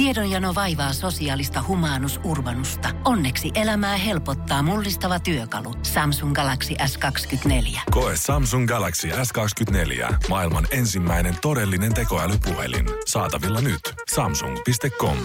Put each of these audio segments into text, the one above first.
Tiedonjano vaivaa sosiaalista humanus urbanusta. Onneksi elämää helpottaa mullistava työkalu. Samsung Galaxy S24. Koe Samsung Galaxy S24. Maailman ensimmäinen todellinen tekoälypuhelin. Saatavilla nyt. Samsung.com.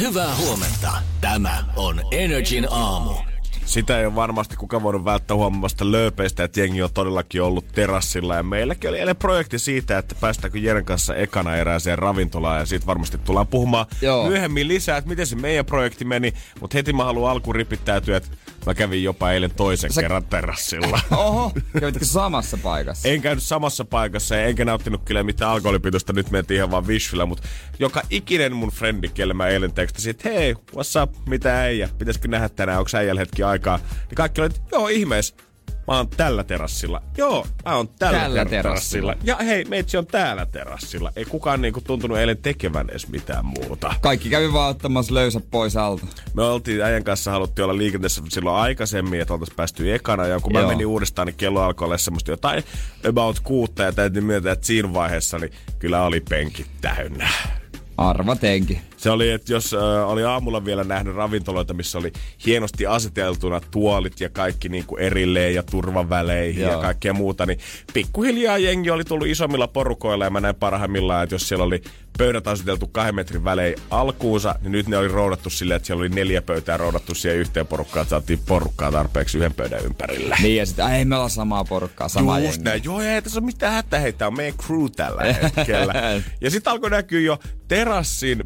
Hyvää huomenta. Tämä on Energin aamu. Sitä ei ole varmasti kukaan voinut välttää huomamasta lööpeistä, että jengi on todellakin ollut terassilla. Ja meilläkin oli eilen projekti siitä, että päästäänkö Jeren kanssa ekana erääseen ravintolaan. Ja siitä varmasti tullaan puhumaan Joo. myöhemmin lisää, että miten se meidän projekti meni. Mutta heti mä haluan alkuun ripittäytyä, että mä kävin jopa eilen toisen Sä- kerran terassilla. Oho, kävitkö samassa paikassa? En käynyt samassa paikassa ja enkä nauttinut kyllä mitään alkoholipitoista. Nyt mentiin ihan vaan vishvillä, mutta joka ikinen mun frendi, kelle mä eilen tekstasin, että hei, what's up, mitä äijä, pitäisikö nähdä tänään, onko äijällä hetki aikaa. Niin kaikki oli, että joo ihmees, mä oon tällä terassilla. Joo, mä oon tällä, Tällä ter- terassilla. Ja hei, meitsi on täällä terassilla. Ei kukaan niinku tuntunut eilen tekevän edes mitään muuta. Kaikki kävi vaan ottamassa löysä pois alta. Me oltiin äijän kanssa, haluttiin olla liikenteessä silloin aikaisemmin, että oltaisiin päästy ekana. Ja kun mä Joo. menin uudestaan, niin kello alkoi olla semmoista jotain about kuutta. Ja täytyy myöntää, että siinä vaiheessa niin kyllä oli penkit täynnä. Arvatenkin. Se oli, että jos äh, oli aamulla vielä nähnyt ravintoloita, missä oli hienosti aseteltuna tuolit ja kaikki niin kuin erilleen ja turvaväleihin Joo. ja kaikkea muuta, niin pikkuhiljaa jengi oli tullut isommilla porukoilla ja mä näin parhaimmillaan, että jos siellä oli pöydät aseteltu kahden metrin välein alkuunsa, niin nyt ne oli roudattu silleen, että siellä oli neljä pöytää roudattu siihen yhteen porukkaan, että saatiin porukkaa tarpeeksi yhden pöydän ympärillä. Niin ja sitten, ei me olla samaa porukkaa, sama Just jengi. näin. Joo, ei tässä ole mitään hätää, hei, tää on meidän crew tällä hetkellä. ja sitten alkoi näkyä jo terassin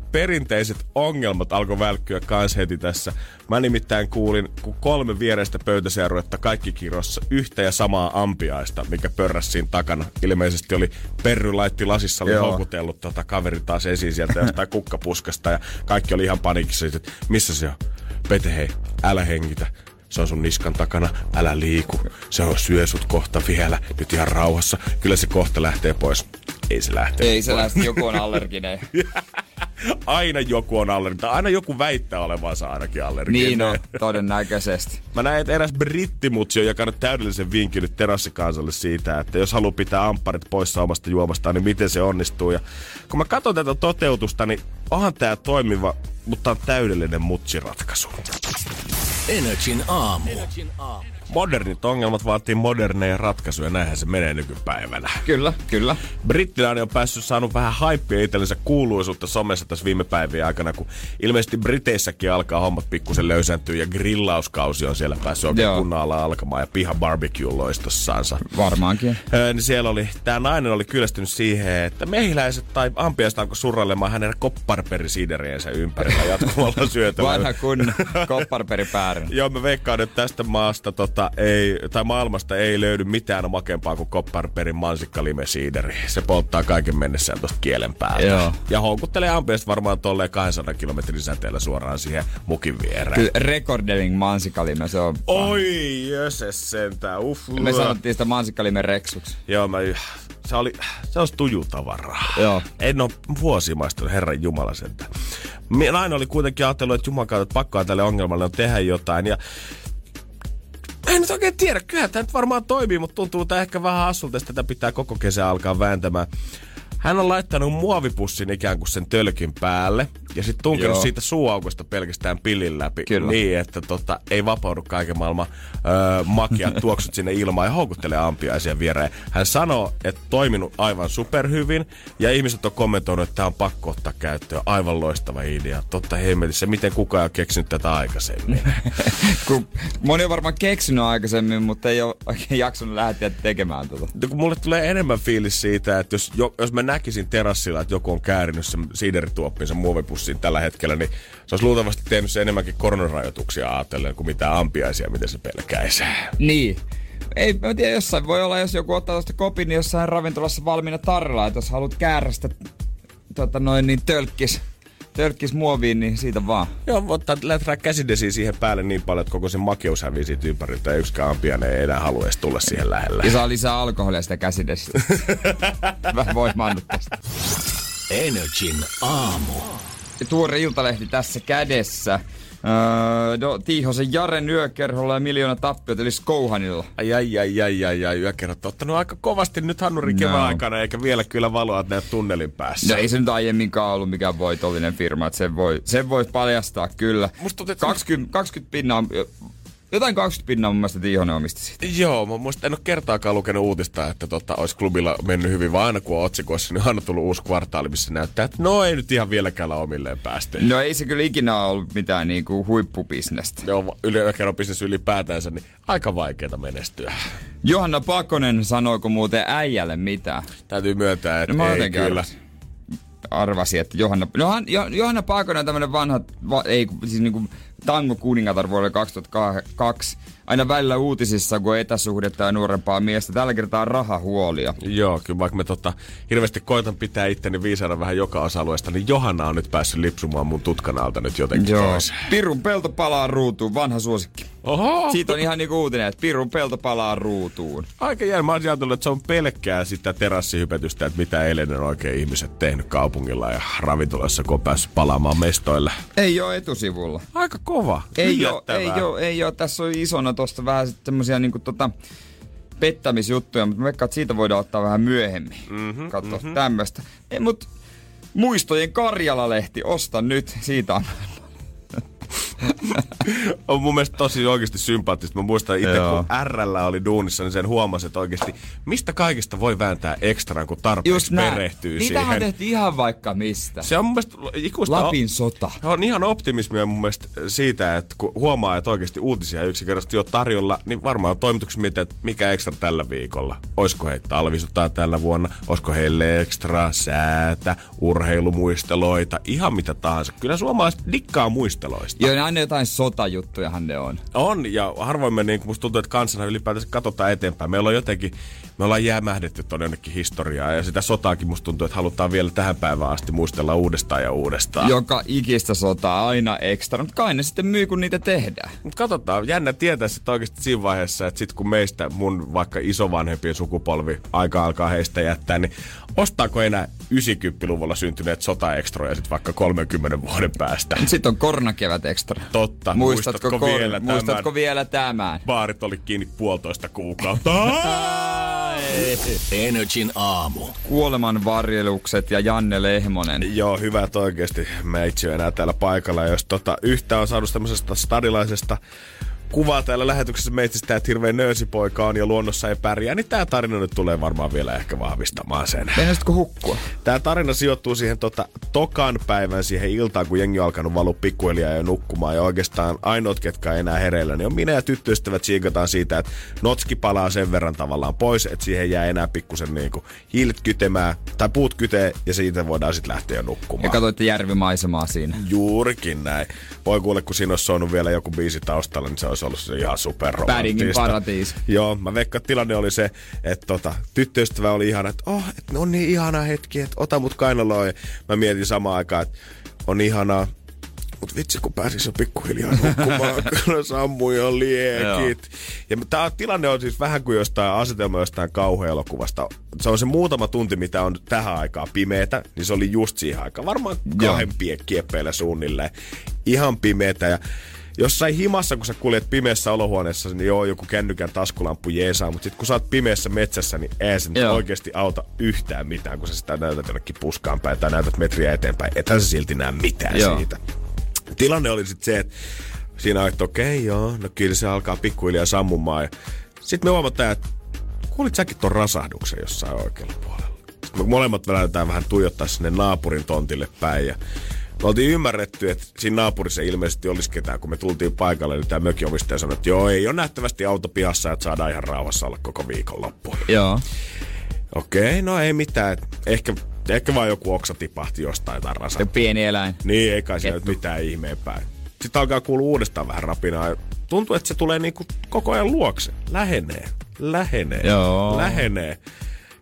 perinteiset ongelmat alkoi välkkyä kans heti tässä. Mä nimittäin kuulin, kun kolme viereistä pöytäseuruetta kaikki kirossa yhtä ja samaa ampiaista, mikä pörräsi siinä takana. Ilmeisesti oli Perry laitti lasissa, oli Joo. houkutellut tota kaveri taas esiin sieltä jostain kukkapuskasta ja kaikki oli ihan panikissa, että missä se on? Pete hei, älä hengitä. Se on sun niskan takana, älä liiku. Se on syö sut kohta vielä, nyt ihan rauhassa. Kyllä se kohta lähtee pois. Ei se lähte. Ei se lähti, joku on allerginen. Aina joku on allerginen, tai aina joku väittää olevansa ainakin allerginen. niin on, todennäköisesti. Mä näin, että eräs brittimutsi on jakanut täydellisen vinkin nyt terassikansalle siitä, että jos haluaa pitää ampparit poissa omasta juomastaan, niin miten se onnistuu. Ja kun mä katson tätä toteutusta, niin onhan tää toimiva, mutta on täydellinen mutsiratkaisu. Energin aamu. Modernit ongelmat vaatii moderneja ratkaisuja, näinhän se menee nykypäivänä. Kyllä, kyllä. Brittiläinen on päässyt saanut vähän haippia itsellensä kuuluisuutta somessa tässä viime päivien aikana, kun ilmeisesti Briteissäkin alkaa hommat pikkusen löysääntyä ja grillauskausi on siellä päässyt oikein Joo. kunnolla alkamaan ja piha barbecue loistossaansa. Varmaankin. Öö, niin siellä oli, tämä nainen oli kyllästynyt siihen, että mehiläiset tai ampiaiset alkoi surrailemaan hänen kopparperisideriensä ympärillä jatkuvalla syötöllä. Vanha kun kopparperipäärin. Joo, mä veikkaan, että tästä maasta tota, ei, tai maailmasta ei löydy mitään makempaa kuin kopparperin mansikkalimesiideri. Se polttaa kaiken mennessään tosta kielen päältä. Joo. Ja houkuttelee ampiasta varmaan tolleen 200 kilometrin säteellä suoraan siihen mukin viereen. Kyllä Rekordeling mansikalime, se on... Oi, jöses sentään. Uff. Me sanottiin sitä mansikkalimen reksuksi. Joo, mä, se oli, se olisi tujutavaraa. Joo. En ole vuosi maistanut, herran jumala sentään. Mi- Nainen oli kuitenkin ajatellut, että juman kautta, että pakkoa tälle ongelmalle on tehdä jotain. Ja en nyt oikein tiedä, kyllähän tämä nyt varmaan toimii, mutta tuntuu tää ehkä vähän hassulta, että tätä pitää koko kesä alkaa vääntämään. Hän on laittanut muovipussin ikään kuin sen tölkin päälle ja sitten tunkenut Joo. siitä suuaukosta pelkästään pillin läpi. Kyllä. Niin, että tota, ei vapaudu kaiken maailman öö, makiat tuoksut sinne ilmaan ja houkuttelee ampiaisia viereen. Hän sanoo, että toiminut aivan superhyvin ja ihmiset on kommentoinut, että tämä on pakko ottaa käyttöön. Aivan loistava idea. Totta hemmetissä, miten kukaan ei ole keksinyt tätä aikaisemmin. Kun moni on varmaan keksinyt aikaisemmin, mutta ei ole oikein jaksanut lähteä tekemään tota. Mutta kun mulle tulee enemmän fiilis siitä, että jos, jo, jos mä näkisin terassilla, että joku on käärinyt sen siiderituoppinsa muovipussiin tällä hetkellä, niin se olisi luultavasti tehnyt se enemmänkin koronarajoituksia ajatellen kuin mitään ampiaisia, mitä se pelkäisi. Niin. Ei, mä tiedä, jossain voi olla, jos joku ottaa tuosta kopin, niin jossain ravintolassa valmiina tarralla, että jos haluat käärästä tota noin, niin tölkkis, tölkkis muoviin, niin siitä vaan. Joo, mutta läträä käsidesiä siihen päälle niin paljon, että koko se makeus hävii siitä ympäriltä ja yksikään ampiainen ei enää halua edes tulla siihen lähelle. Ja saa lisää alkoholia sitä käsidesistä. Vähän voimannut tästä. Energin aamu. Tuore iltalehti tässä kädessä. Öö, no, Tiihosen Jaren yökerholla ja miljoona tappiot, eli Skouhanilla. Ai, ai, ai, ai, ai, ai, yökerrot on ottanut aika kovasti nyt Hannurin No. kevään aikana, eikä vielä kyllä valoa näe tunnelin päässä. No ei se nyt aiemminkaan ollut mikään voitollinen firma, että sen voi, sen voi paljastaa kyllä. Musta tuntuu, että- 20, 20 pinnaa, jotain 20 pinnaa mun mielestä Tiihonen omisti siitä. Joo, mä muistan, en ole kertaakaan lukenut uutista, että tota, olisi klubilla mennyt hyvin, vaan aina kun on otsikoissa, niin on aina tullut uusi kvartaali, missä näyttää, että no ei nyt ihan vieläkään omilleen päästy. No ei se kyllä ikinä ollut mitään niinku huippubisnestä. Joo, yliökerobisnes ylipäätänsä, niin aika vaikeaa menestyä. Johanna Pakonen sanoiko muuten äijälle mitään? Täytyy myöntää, että No mä ei kyllä. arvasin. arvasin, että Johanna, Johan, Jo- Johanna Pakonen on tämmönen vanha, va, ei siis niinku tango kuningatar vuodelle 2002. Aina välillä uutisissa, kun on etäsuhdetta ja nuorempaa miestä. Tällä kertaa rahahuolia. Joo, kyllä vaikka mä tota, hirveästi koitan pitää itteni viisaana vähän joka osa-alueesta, niin Johanna on nyt päässyt lipsumaan mun tutkan alta nyt jotenkin Joo. pois. Pirun pelto palaa ruutuun, vanha suosikki. Oho! Siitä on ihan niinku uutinen, että Pirun pelto palaa ruutuun. Aika jännä. Mä olisin ajatellut, että se on pelkkää sitä terassihypetystä, että mitä eilen on oikein ihmiset tehnyt kaupungilla ja ravintolassa, kun on päässyt palaamaan mestoille. Ei oo etusivulla. Aika kova. Ei Yllättävää. ei oo, ei oo. Tässä on isona tosta vähän sit semmosia niinku tota pettämisjuttuja, mutta mä veikkaan, että siitä voidaan ottaa vähän myöhemmin. Mm-hmm, Katso mm-hmm. tämmöstä. Ei, mut Muistojen Karjala-lehti, osta nyt. Siitä on on mun mielestä tosi oikeasti sympaattista. Mä muistan itse, Joo. kun RL oli duunissa, niin sen huomasi, että oikeasti mistä kaikista voi vääntää ekstraan, kun tarpeeksi perehtyy Niitähän siihen. tehtiin ihan vaikka mistä. Se on mun mielestä ikuista... Lapin sota. On ihan optimismia mun mielestä siitä, että kun huomaa, että oikeasti uutisia yksinkertaisesti jo tarjolla, niin varmaan toimituksessa mietin, että mikä ekstra tällä viikolla. Olisiko he talvisotaa tällä vuonna, olisiko heille ekstra säätä, urheilumuisteloita, ihan mitä tahansa. Kyllä suomalaiset dikkaa muisteloista. Joo, aina jotain sotajuttujahan ne on. On, ja harvoin me niin musta tuntuu, että kansana ylipäätänsä katsotaan eteenpäin. Meillä on jotenkin, me ollaan jäämähdetty tuonne jonnekin historiaa, ja sitä sotaakin musta tuntuu, että halutaan vielä tähän päivään asti muistella uudestaan ja uudestaan. Joka ikistä sotaa aina ekstra, mutta kai ne sitten myy, kun niitä tehdään. Mutta katsotaan, jännä tietää sitten oikeasti siinä vaiheessa, että sit kun meistä mun vaikka isovanhempien sukupolvi aika alkaa heistä jättää, niin ostaako enää 90-luvulla syntyneet sotaekstroja sitten vaikka 30 vuoden päästä? Sitten on koronakevät ekstra. Totta, Muistatko, muistatko kor- vielä muistatko tämän? vielä tämän? Baarit oli kiinni puolitoista kuukautta. Energin aamu. Kuoleman varjelukset ja Janne Lehmonen. Joo, hyvä, että oikeasti mä itse enää täällä paikalla. Ja jos tota, yhtä on saanut tämmöisestä stadilaisesta kuvaa täällä lähetyksessä meitsistä, että hirveän nöösipoika on ja luonnossa ei pärjää, niin tää tarina nyt tulee varmaan vielä ehkä vahvistamaan sen. Meinaisitko hukkua? Tämä tarina sijoittuu siihen tota, tokan päivän siihen iltaan, kun jengi on alkanut valua pikkuhiljaa jo nukkumaan. Ja oikeastaan ainoat, ketkä ei enää hereillä, niin on minä ja tyttöystävät siikataan siitä, että notski palaa sen verran tavallaan pois, että siihen jää enää pikkusen niinku hiilet kytemään, tai puut kytee, ja siitä voidaan sitten lähteä jo nukkumaan. Ja katsoitte järvimaisemaa siinä. Juurikin näin. Voi kuule, kun siinä olisi soinut vielä joku biisi taustalla, niin se olisi ollut se ihan super Paddingin paratiisi. Joo, mä veikkaan, että tilanne oli se, että tota, tyttöystävä oli ihana, että oh, että on niin ihana hetki, että ota mut kainaloon. Ja mä mietin samaan aikaan, että on ihanaa, Mut vitsi, kun pääsis jo pikkuhiljaa nukkumaan, kyllä sammui jo liekit. Ja tää tilanne on siis vähän kuin jostain asetelma jostain kauhuelokuvasta. Se on se muutama tunti, mitä on tähän aikaan pimeetä, niin se oli just siihen aikaan. Varmaan kahden pie- kieppeillä suunnilleen. Ihan pimeetä ja jossain himassa, kun sä kuljet pimeässä olohuoneessa, niin joo, joku kännykän taskulamppu jeesaa, mutta sitten kun sä oot pimeässä metsässä, niin ei se Joo. oikeasti auta yhtään mitään, kun sä sitä näytät jonnekin puskaan päin tai näytät metriä eteenpäin. Ethän sä silti näe mitään Joo. siitä. Tilanne oli sitten se, että siinä että okei, joo, no kyllä se alkaa pikkuhiljaa sammumaan. Sitten me huomataan, että kuulit säkin ton rasahduksen jossain oikealla puolella. Sitten me molemmat lähdetään vähän tuijottaa sinne naapurin tontille päin ja me oltiin ymmärretty, että siinä naapurissa ei ilmeisesti olisi ketään. Kun me tultiin paikalle, niin tämä mökiomistaja sanoi, että joo, ei ole nähtävästi auto pihassa, että saadaan ihan rauhassa olla koko viikonloppu. Joo. Okei, no ei mitään. Ehkä, ehkä vaan joku oksa tipahti jostain tai rasa. Pieni eläin. Niin, ei kai siellä nyt mitään ihmeempää. Sitten alkaa kuulua uudestaan vähän rapinaa. Tuntuu, että se tulee niinku koko ajan luokse. Lähenee, lähenee, Joo. lähenee.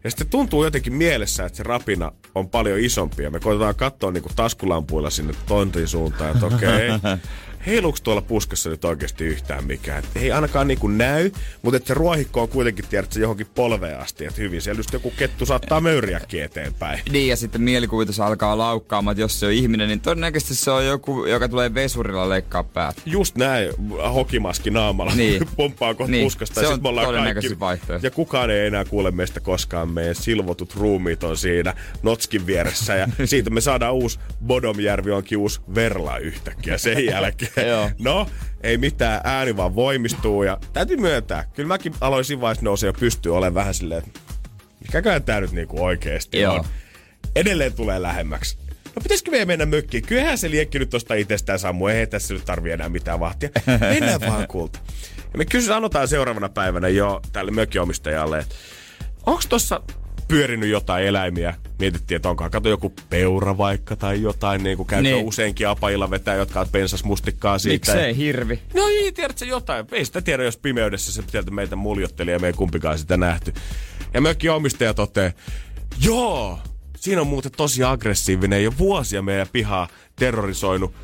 Ja sitten tuntuu jotenkin mielessä, että se rapina on paljon isompi. Ja me koitetaan katsoa niinku taskulampuilla sinne tontin suuntaan, että okei, heiluuko tuolla puskassa nyt oikeasti yhtään mikään? Et ei ainakaan niinku näy, mutta että se ruohikko on kuitenkin tiedätkö, johonkin polveen asti. Että hyvin siellä just joku kettu saattaa möyriäkin eteenpäin. Niin, ja sitten mielikuvitus alkaa laukkaamaan, että jos se on ihminen, niin todennäköisesti se on joku, joka tulee vesurilla leikkaa päät. Just näin, hokimaski naamalla, Niin. pomppaa kohta Niin, puskasta. se ja on sit me ollaan kaikki, vaihtoehto. Ja kukaan ei enää kuule meistä koskaan. Meidän silvotut ruumiit on siinä Notskin vieressä. Ja siitä me saadaan uusi Bodomjärvi onkin uusi Verla yhtäkkiä sen jälkeen. Joo. no, ei mitään, ääni vaan voimistuu. Ja täytyy myöntää, kyllä mäkin aloin siinä vaiheessa nousee ja pystyy olemaan vähän silleen, että mikäköhän tää nyt niinku oikeesti Joo. on. Edelleen tulee lähemmäksi. No pitäisikö meidän mennä mökkiin? Kyllähän se liekki nyt tosta itsestään sammu. Ei tässä nyt tarvii enää mitään vahtia. Mennään vaan kulta. Ja me kysy sanotaan seuraavana päivänä jo tälle mökkiomistajalle, että onko tossa pyörinyt jotain eläimiä? Mietittiin, että onkohan kato joku peura vaikka tai jotain, niin kuin käyttö Niin. useinkin apajilla vetää, jotka on pensasmustikkaa siitä. Miksei hirvi? No ei, tiedätkö jotain. Ei sitä tiedä, jos pimeydessä se sieltä meitä muljotteli ja me ei kumpikaan sitä nähty. Ja mökki omistaja toteaa, joo, siinä on muuten tosi aggressiivinen jo vuosia meidän pihaa terrorisoinut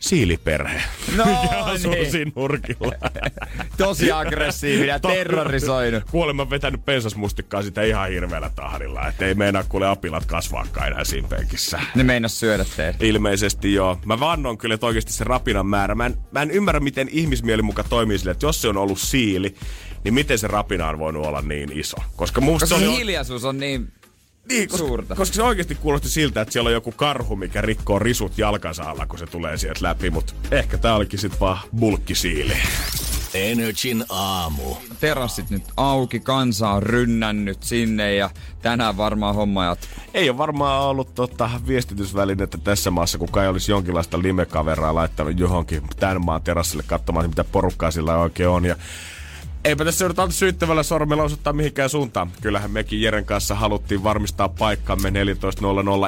siiliperhe. No asuu niin. siinä nurkilla. Tosi aggressiivinen ja terrorisoinut. Kuulemma vetänyt pensasmustikkaa sitä ihan hirveällä tahdilla. Että ei meinaa kuule apilat kasvaakaan enää siinä penkissä. Ne meinas syödä teitä. Ilmeisesti joo. Mä vannon kyllä, että oikeasti se rapinan määrä. Mä en, mä en ymmärrä, miten ihmismieli muka toimii sille, että jos se on ollut siili, niin miten se rapina on voinut olla niin iso. Koska musta Koska se oli... hiljaisuus on niin... niin, koska, suurta. koska se oikeasti kuulosti siltä, että siellä on joku karhu, mikä rikkoo risut jalkansa alla, kun se tulee sieltä läpi. Mutta ehkä tää olikin sit vaan bulkkisiili. Energin aamu. Terassit nyt auki, kansa on rynnännyt sinne ja tänään varmaan homma jatkuu. Ei ole varmaan ollut tota, viestitysvälinettä tässä maassa, kuka ei olisi jonkinlaista limekaveraa laittanut johonkin tämän maan terassille katsomaan, mitä porukkaa sillä oikein on. Ja Eipä tässä jouduta syyttävällä sormella osoittaa mihinkään suuntaan. Kyllähän mekin Jeren kanssa haluttiin varmistaa paikkamme 14.00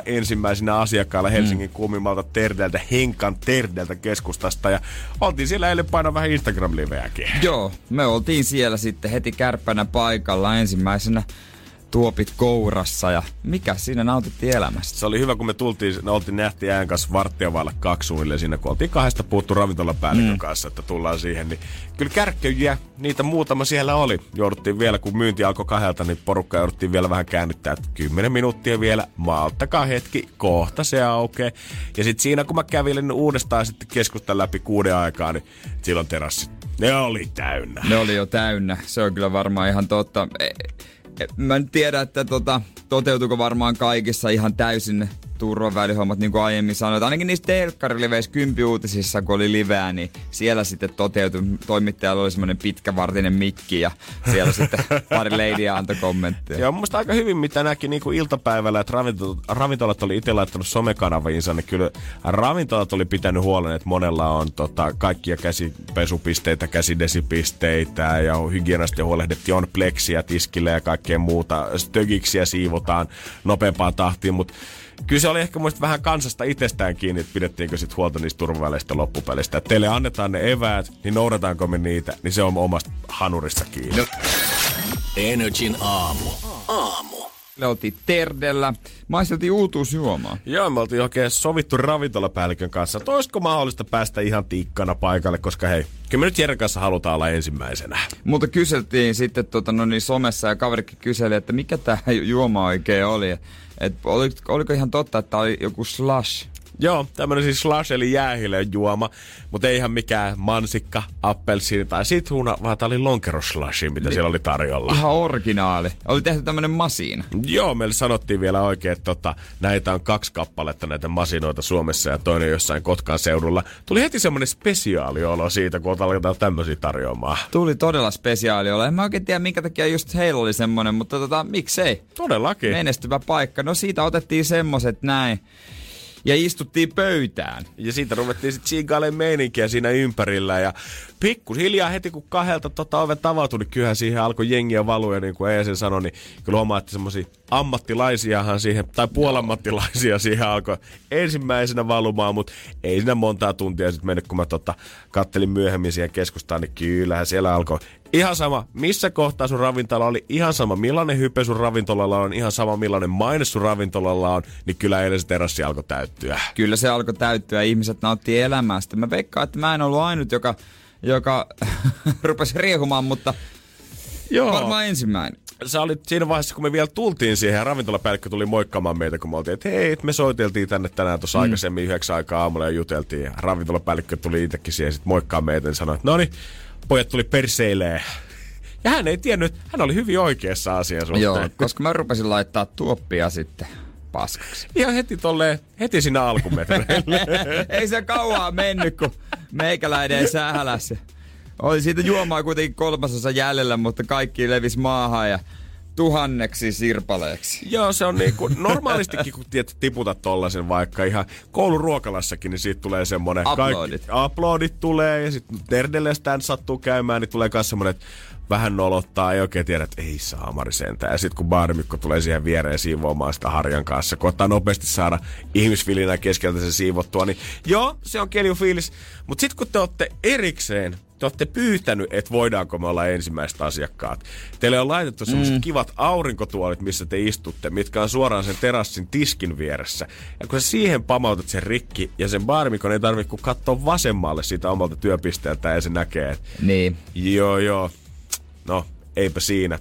ensimmäisenä asiakkailla Helsingin mm. kuumimmalta Terdeltä, Henkan Terdeltä keskustasta. Ja oltiin siellä eilen painaa vähän Instagram-liveäkin. Joo, me oltiin siellä sitten heti kärppänä paikalla ensimmäisenä tuopit kourassa ja mikä siinä nautittiin elämästä. Se oli hyvä, kun me tultiin, me oltiin nähtiin ään kanssa varttia vaille kaksi suunnilleen siinä, kun oltiin kahdesta puhuttu ravintolapäällikön mm. kanssa, että tullaan siihen. Niin kyllä kärkköjiä, niitä muutama siellä oli. Jouduttiin vielä, kun myynti alkoi kahdelta, niin porukka jouduttiin vielä vähän käännyttää, että kymmenen minuuttia vielä, malttakaa hetki, kohta se aukeaa. Ja sitten siinä, kun mä kävin uudestaan sitten keskustan läpi kuuden aikaa, niin silloin terassit, ne oli täynnä. Ne oli jo täynnä, se on kyllä varmaan ihan totta. E- Mä en tiedä, että tota, toteutuuko varmaan kaikissa ihan täysin turvavälihommat, niin kuin aiemmin sanoit. Ainakin niissä telkkariliveissä kympiuutisissa, kun oli liveä, niin siellä sitten toteutui. Toimittajalla oli semmoinen pitkävartinen mikki ja siellä sitten pari leidiä antoi kommentteja. Ja on musta aika hyvin, mitä näki niin kuin iltapäivällä, että ravintolat, ravintolat oli itse laittanut somekanaviinsa, niin kyllä ravintolat oli pitänyt huolen, että monella on tota, kaikkia käsipesupisteitä, käsidesipisteitä ja hygienasta huolehdittiin, on pleksiä tiskille ja kaikkea muuta. Stögiksiä siivotaan nopeampaan tahtiin, mutta kyllä se oli ehkä muista vähän kansasta itsestään kiinni, että pidettiinkö sit huolta niistä turvaväleistä loppupelistä. Että teille annetaan ne eväät, niin noudataanko me niitä, niin se on omasta hanurista kiinni. No. Energin aamu. Aamu. Me oltiin Terdellä, maisteltiin uutuusjuomaa. Joo, me oltiin oikein sovittu ravintolapäällikön kanssa, että olisiko mahdollista päästä ihan tiikkana paikalle, koska hei, kyllä me nyt Jeren kanssa halutaan olla ensimmäisenä. Mutta kyseltiin sitten tota, no niin, somessa ja kaverikin kyseli, että mikä tämä juoma oikein oli. Et oliko, oliko ihan totta, että tämä oli joku slush? Joo, tämmönen siis slash eli jäähileen juoma, mutta ei ihan mikään mansikka, appelsiini tai sitruuna, vaan tää oli lonkero slashi, mitä siellä oli tarjolla. Ihan originaali. Oli tehty tämmönen masiina. Joo, meille sanottiin vielä oikein, että tota, näitä on kaksi kappaletta näitä masinoita Suomessa ja toinen jossain Kotkan seudulla. Tuli heti semmonen spesiaaliolo siitä, kun aletaan tämmöisiä tarjoamaan. Tuli todella spesiaali olla. En mä oikein tiedä, minkä takia just heillä oli semmonen, mutta tota, miksei? Todellakin. Menestyvä paikka. No siitä otettiin semmoset näin. Ja istuttiin pöytään. Ja siitä ruvettiin sitten siigailemaan meininkiä siinä ympärillä. Ja pikkus hiljaa heti kun kahdelta tota ovet avautui, niin kyllähän siihen alkoi jengiä valua. Ja niin kuin Eesen sanoi, niin kyllä huomaa, että semmosia ammattilaisiahan siihen, tai puolammattilaisia siihen alkoi ensimmäisenä valumaan, mutta ei siinä montaa tuntia sitten mennyt, kun mä tota, kattelin myöhemmin siihen keskustaan, niin kyllähän siellä alkoi Ihan sama, missä kohtaa sun ravintola oli, ihan sama millainen hype sun ravintolalla on, ihan sama millainen maine sun ravintolalla on, niin kyllä eilen se terassi alkoi täyttyä. Kyllä se alkoi täyttyä, ihmiset nautti elämästä. Mä veikkaan, että mä en ollut ainut, joka, joka rupesi riehumaan, mutta Joo. varmaan ensimmäinen sä olit siinä vaiheessa, kun me vielä tultiin siihen ja ravintolapäällikkö tuli moikkaamaan meitä, kun me oltiin, että hei, me soiteltiin tänne tänään tuossa mm. aikaisemmin yhdeksän aikaa aamulla ja juteltiin. Ja ravintolapäällikkö tuli itsekin siihen sitten moikkaamaan meitä ja sanoi, että no niin, pojat tuli perseilee. Ja hän ei tiennyt, hän oli hyvin oikeassa asiassa. Joo, koska mä rupesin laittaa tuoppia sitten paskaksi. Ihan heti tolle, heti siinä alkumetreille. ei se kauaa mennyt, kun meikäläinen sählässä. Oli siitä juomaa kuitenkin kolmasosa jäljellä, mutta kaikki levisi maahan ja tuhanneksi sirpaleeksi. Joo, se on niin kuin, normaalistikin kun tiedät, tiputat tollasen vaikka ihan kouluruokalassakin, niin siitä tulee semmonen... Uploadit. Kaikki, uploadit tulee ja sitten Terdelle sattuu käymään, niin tulee myös semmonen, että vähän nolottaa, ei oikein tiedä, että ei saamari sentään. Ja sitten kun baarimikko tulee siihen viereen siivoamaan sitä harjan kanssa, kun ottaa nopeasti saada ihmisvilinä keskeltä se siivottua, niin joo, se on keljufiilis. Mutta sitten kun te olette erikseen te olette pyytänyt, että voidaanko me olla ensimmäiset asiakkaat. Teille on laitettu sellaiset mm. kivat aurinkotuolit, missä te istutte, mitkä on suoraan sen terassin tiskin vieressä. Ja kun sä siihen pamautat sen rikki, ja sen baarimikon ei tarvitse kuin katsoa vasemmalle siitä omalta työpisteeltä, ja se näkee, että niin. joo joo, no eipä siinä.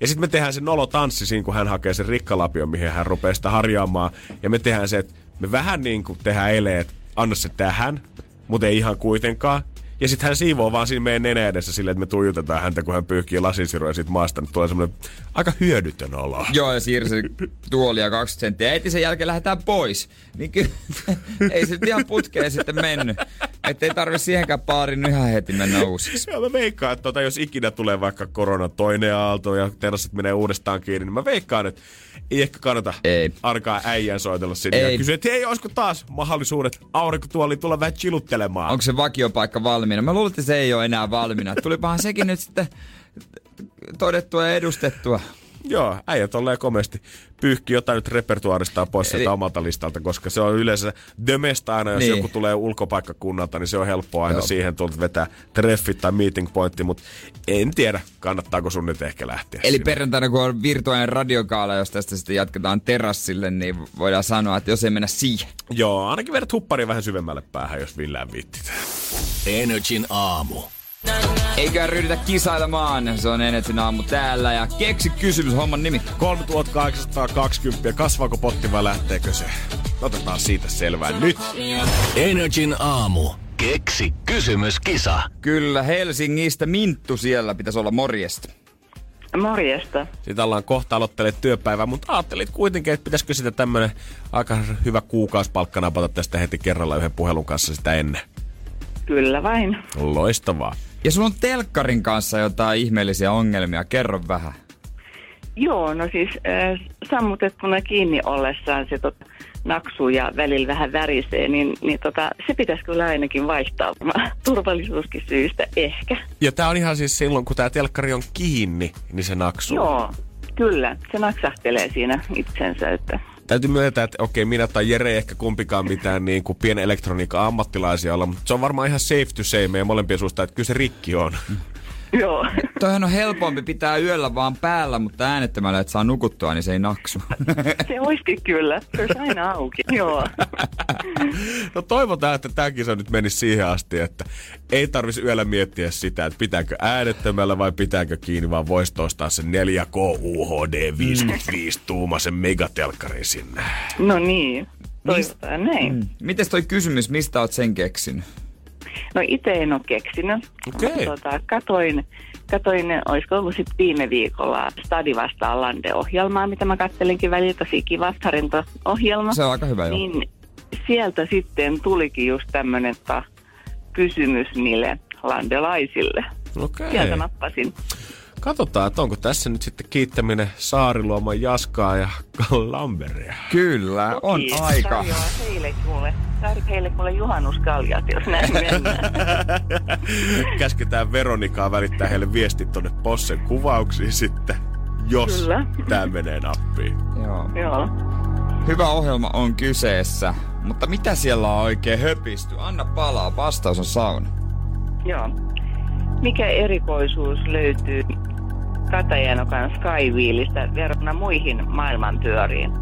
Ja sitten me tehdään se nolo tanssi siinä, kun hän hakee sen rikkalapion, mihin hän rupeaa sitä harjaamaan. Ja me tehdään se, että me vähän niin kuin tehdään eleet, anna se tähän, mutta ei ihan kuitenkaan. Ja sitten hän siivoo vaan siinä meidän nenä edessä silleen, että me tuijotetaan häntä, kun hän pyyhkii lasinsiruja siitä maasta. Niin tulee semmoinen aika hyödytön olo. Joo, ja siirsi tuolia 20 senttiä. Eti sen jälkeen lähdetään pois. Niin kyllä, ei se ihan putkeen sitten mennyt. Että ei tarvi siihenkään paarin yhä heti mennä uusiksi. Joo, mä veikkaan, että tota, jos ikinä tulee vaikka korona toinen aalto ja terassit menee uudestaan kiinni, niin mä veikkaan, että ei ehkä kannata ei. arkaa äijän soitella sinne ei. ja kysyä, että hei, olisiko taas mahdollisuudet aurinkotuoli tulla vähän chiluttelemaan. Onko se vakiopaikka valmiina? Mä luulen, että se ei ole enää valmiina. Tulipahan sekin nyt sitten todettua ja edustettua. Joo, äijät olleen komesti pyyhki jotain nyt repertuaaristaan pois Eli... sieltä omalta listalta, koska se on yleensä dömestä aina, jos niin. joku tulee ulkopaikkakunnalta, niin se on helppoa aina Joo. siihen tuolta vetää treffit tai meeting pointti, mutta en tiedä, kannattaako sun nyt ehkä lähteä Eli sinne. perjantaina, kun on virtuaalinen radiokaala, jos tästä sitten jatketaan terassille, niin voidaan sanoa, että jos ei mennä siihen. Joo, ainakin vedät huppari vähän syvemmälle päähän, jos villään viittit. Energin aamu. Eikä ryhdytä kisailemaan. Se on Energyn aamu täällä ja keksi kysymys homman nimi. 3820. Kasvaako potti vai lähteekö se? Otetaan siitä selvää nyt. Energin aamu. Keksi kysymys kisa. Kyllä, Helsingistä Minttu siellä pitäisi olla morjesta. Morjesta. Sitä ollaan kohta aloittelee työpäivää, mutta ajattelit kuitenkin, että pitäisikö sitä tämmönen aika hyvä kuukausipalkka napata tästä heti kerralla yhden puhelun kanssa sitä ennen. Kyllä vain. Loistavaa. Ja sulla on telkkarin kanssa jotain ihmeellisiä ongelmia. Kerro vähän. Joo, no siis äh, sammutettuna kiinni ollessaan se tot, naksuu ja välillä vähän värisee, niin, niin tota, se pitäisi kyllä ainakin vaihtaa turvallisuuskin syystä ehkä. Ja tämä on ihan siis silloin, kun tämä telkkari on kiinni, niin se naksuu. Joo, kyllä. Se naksahtelee siinä itsensä, että Täytyy myöntää, että okei, minä tai Jere ei ehkä kumpikaan mitään niin kuin pienen elektroniikan ammattilaisia olla, mutta se on varmaan ihan safe to say meidän molempien suusta, että kyllä se rikki on. Joo. Toihan on helpompi pitää yöllä vaan päällä, mutta äänettömällä, että saa nukuttua, niin se ei naksu. Se olisikin kyllä. Se olisi aina auki. Joo. No toivotaan, että tämä kisa nyt menisi siihen asti, että ei tarvitsisi yöllä miettiä sitä, että pitääkö äänettömällä vai pitääkö kiinni, vaan voisi ostaa sen 4K UHD 55 tuumaisen megatelkkarin sinne. No niin. Toivotaan näin. Mm. Miten toi kysymys, mistä oot sen keksinyt? No itse en ole keksinyt. Okay. Tota, katoin, katoin, olisiko ollut sitten viime viikolla Stadi vastaan Lande-ohjelmaa, mitä mä kattelinkin välillä, tosi kiva ohjelma Se on aika hyvä. Niin sieltä sitten tulikin just tämmöinen kysymys niille landelaisille. Okay. Sieltä nappasin. Katsotaan, että onko tässä nyt sitten kiittäminen Saariluoman Jaskaa ja Lamberia. Kyllä, on Toki, aika. Tarjoaa heille kuule, heille kuule juhannuskaljat, jos näin mennään. Käsketään Veronikaa välittää heille viestit tonne Possen kuvauksiin sitten. jos Kyllä. tämä menee nappiin. Joo. Joo. Hyvä ohjelma on kyseessä, mutta mitä siellä on oikein höpisty? Anna palaa, vastaus on sauna. Joo. Mikä erikoisuus löytyy Katajanokan Skywheelistä verrattuna muihin maailmanpyöriin?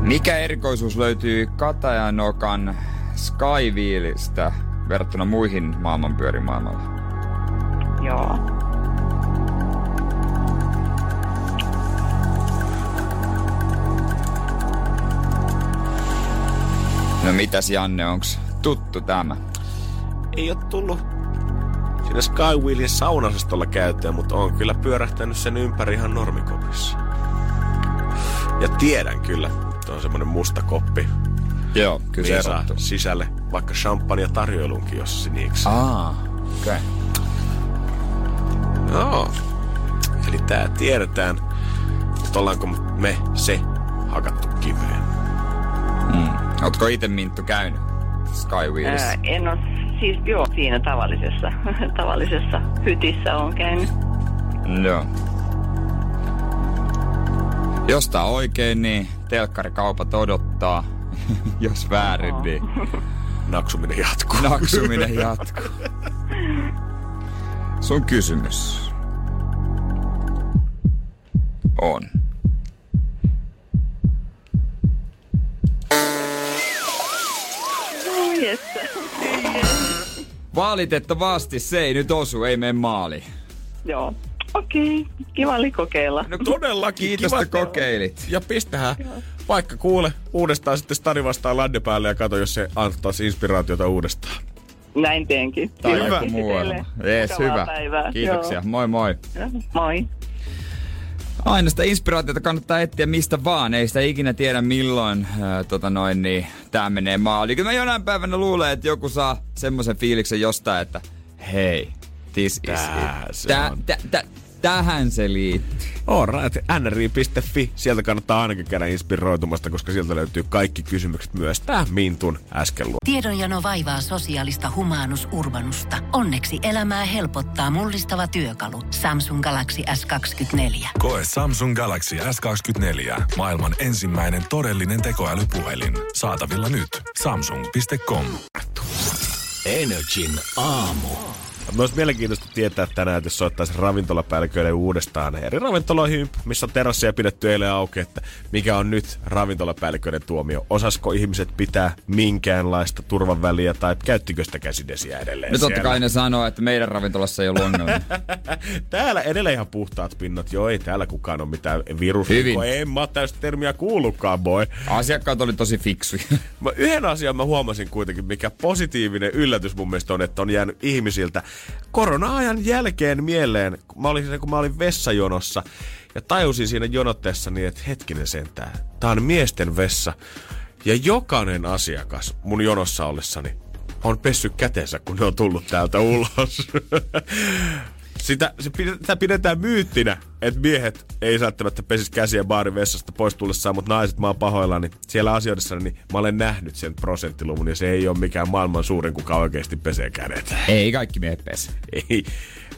Mikä erikoisuus löytyy Katajanokan Skywheelistä verrattuna muihin maailmanpyöriin maailmalla? Joo. No mitäs Janne, onks tuttu tämä? Ei ole tullut siinä Skywheelin saunasestolla käyttöön, mutta on kyllä pyörähtänyt sen ympäri ihan normikopissa. Ja tiedän kyllä, että on semmonen musta koppi. Joo, Mihin saa sisälle vaikka champagne tarjoilunkin, jos se niiksi. Aa, okei. Okay. Joo. Eli tää tiedetään, mutta ollaanko me se hakattu kiveen. Mm. Ootko itse Minttu käynyt Skywheelissa? Ää, en ole, siis joo, siinä tavallisessa, tavallisessa hytissä on käynyt. Joo. Jos tää oikein, niin telkkarikaupat odottaa. Jos väärin, Joo. niin Naksuminen jatkuu. naksuminen jatkuu. Sun kysymys on. Valitettavasti se ei nyt osu, ei mene maali. Joo. Okei, okay. kiva oli kokeilla. No todellakin. Kiitos, kiva, että kokeilit. Ja pistähän vaikka kuule uudestaan sitten stadi vastaan ladde päälle ja kato, jos se antaisi inspiraatiota uudestaan. Näin teenkin. Muualla. teille. Jees, Mukavaa hyvä. Päivää. Kiitoksia. Moi moi. Joo. Moi. Aina sitä inspiraatiota kannattaa etsiä mistä vaan. Ei sitä ikinä tiedä milloin ää, tota noin, niin, tää menee maaliin. Kyllä mä jonain päivänä luulen, että joku saa semmoisen fiiliksen jostain, että hei, this is Tää it. se Tä, on. tä, tä, tähän se liittyy. Alright, nri.fi. Sieltä kannattaa ainakin käydä inspiroitumasta, koska sieltä löytyy kaikki kysymykset myös tää Mintun äsken luo. Tiedonjano vaivaa sosiaalista humanus urbanusta. Onneksi elämää helpottaa mullistava työkalu. Samsung Galaxy S24. Koe Samsung Galaxy S24. Maailman ensimmäinen todellinen tekoälypuhelin. Saatavilla nyt. Samsung.com. Energin aamu. Myös mielenkiintoista tietää tänään, että jos soittaisi ravintolapäälliköille uudestaan eri ravintoloihin, missä on terassia pidetty eilen auki, että mikä on nyt ravintolapäälliköiden tuomio. Osasko ihmiset pitää minkäänlaista turvaväliä tai käyttikö sitä käsidesiä edelleen No totta siellä? kai ne sanoo, että meidän ravintolassa ei ollut ongelmia. Täällä edelleen ihan puhtaat pinnat. Joo, ei täällä kukaan ole mitään virus. Hyvin. En mä oo täystä termiä kuullutkaan, boy. Asiakkaat oli tosi fiksuja. Mä yhden asian mä huomasin kuitenkin, mikä positiivinen yllätys mun mielestä on, että on jäänyt ihmisiltä korona-ajan jälkeen mieleen, kun mä olin, kun mä olin vessajonossa ja tajusin siinä jonotteessani, että hetkinen sentään, tää on miesten vessa. Ja jokainen asiakas mun jonossa ollessani on pessy kätensä, kun ne on tullut täältä ulos. Sitä, se sitä pidetään myyttinä, että miehet ei välttämättä pesis käsiä baarin vessasta pois tullessaan, mutta naiset, mä oon pahoillani. Niin siellä asioissa, niin mä olen nähnyt sen prosenttiluvun ja se ei ole mikään maailman suurin, kuka oikeasti pesee kädet. ei kaikki miehet pesi. Ei,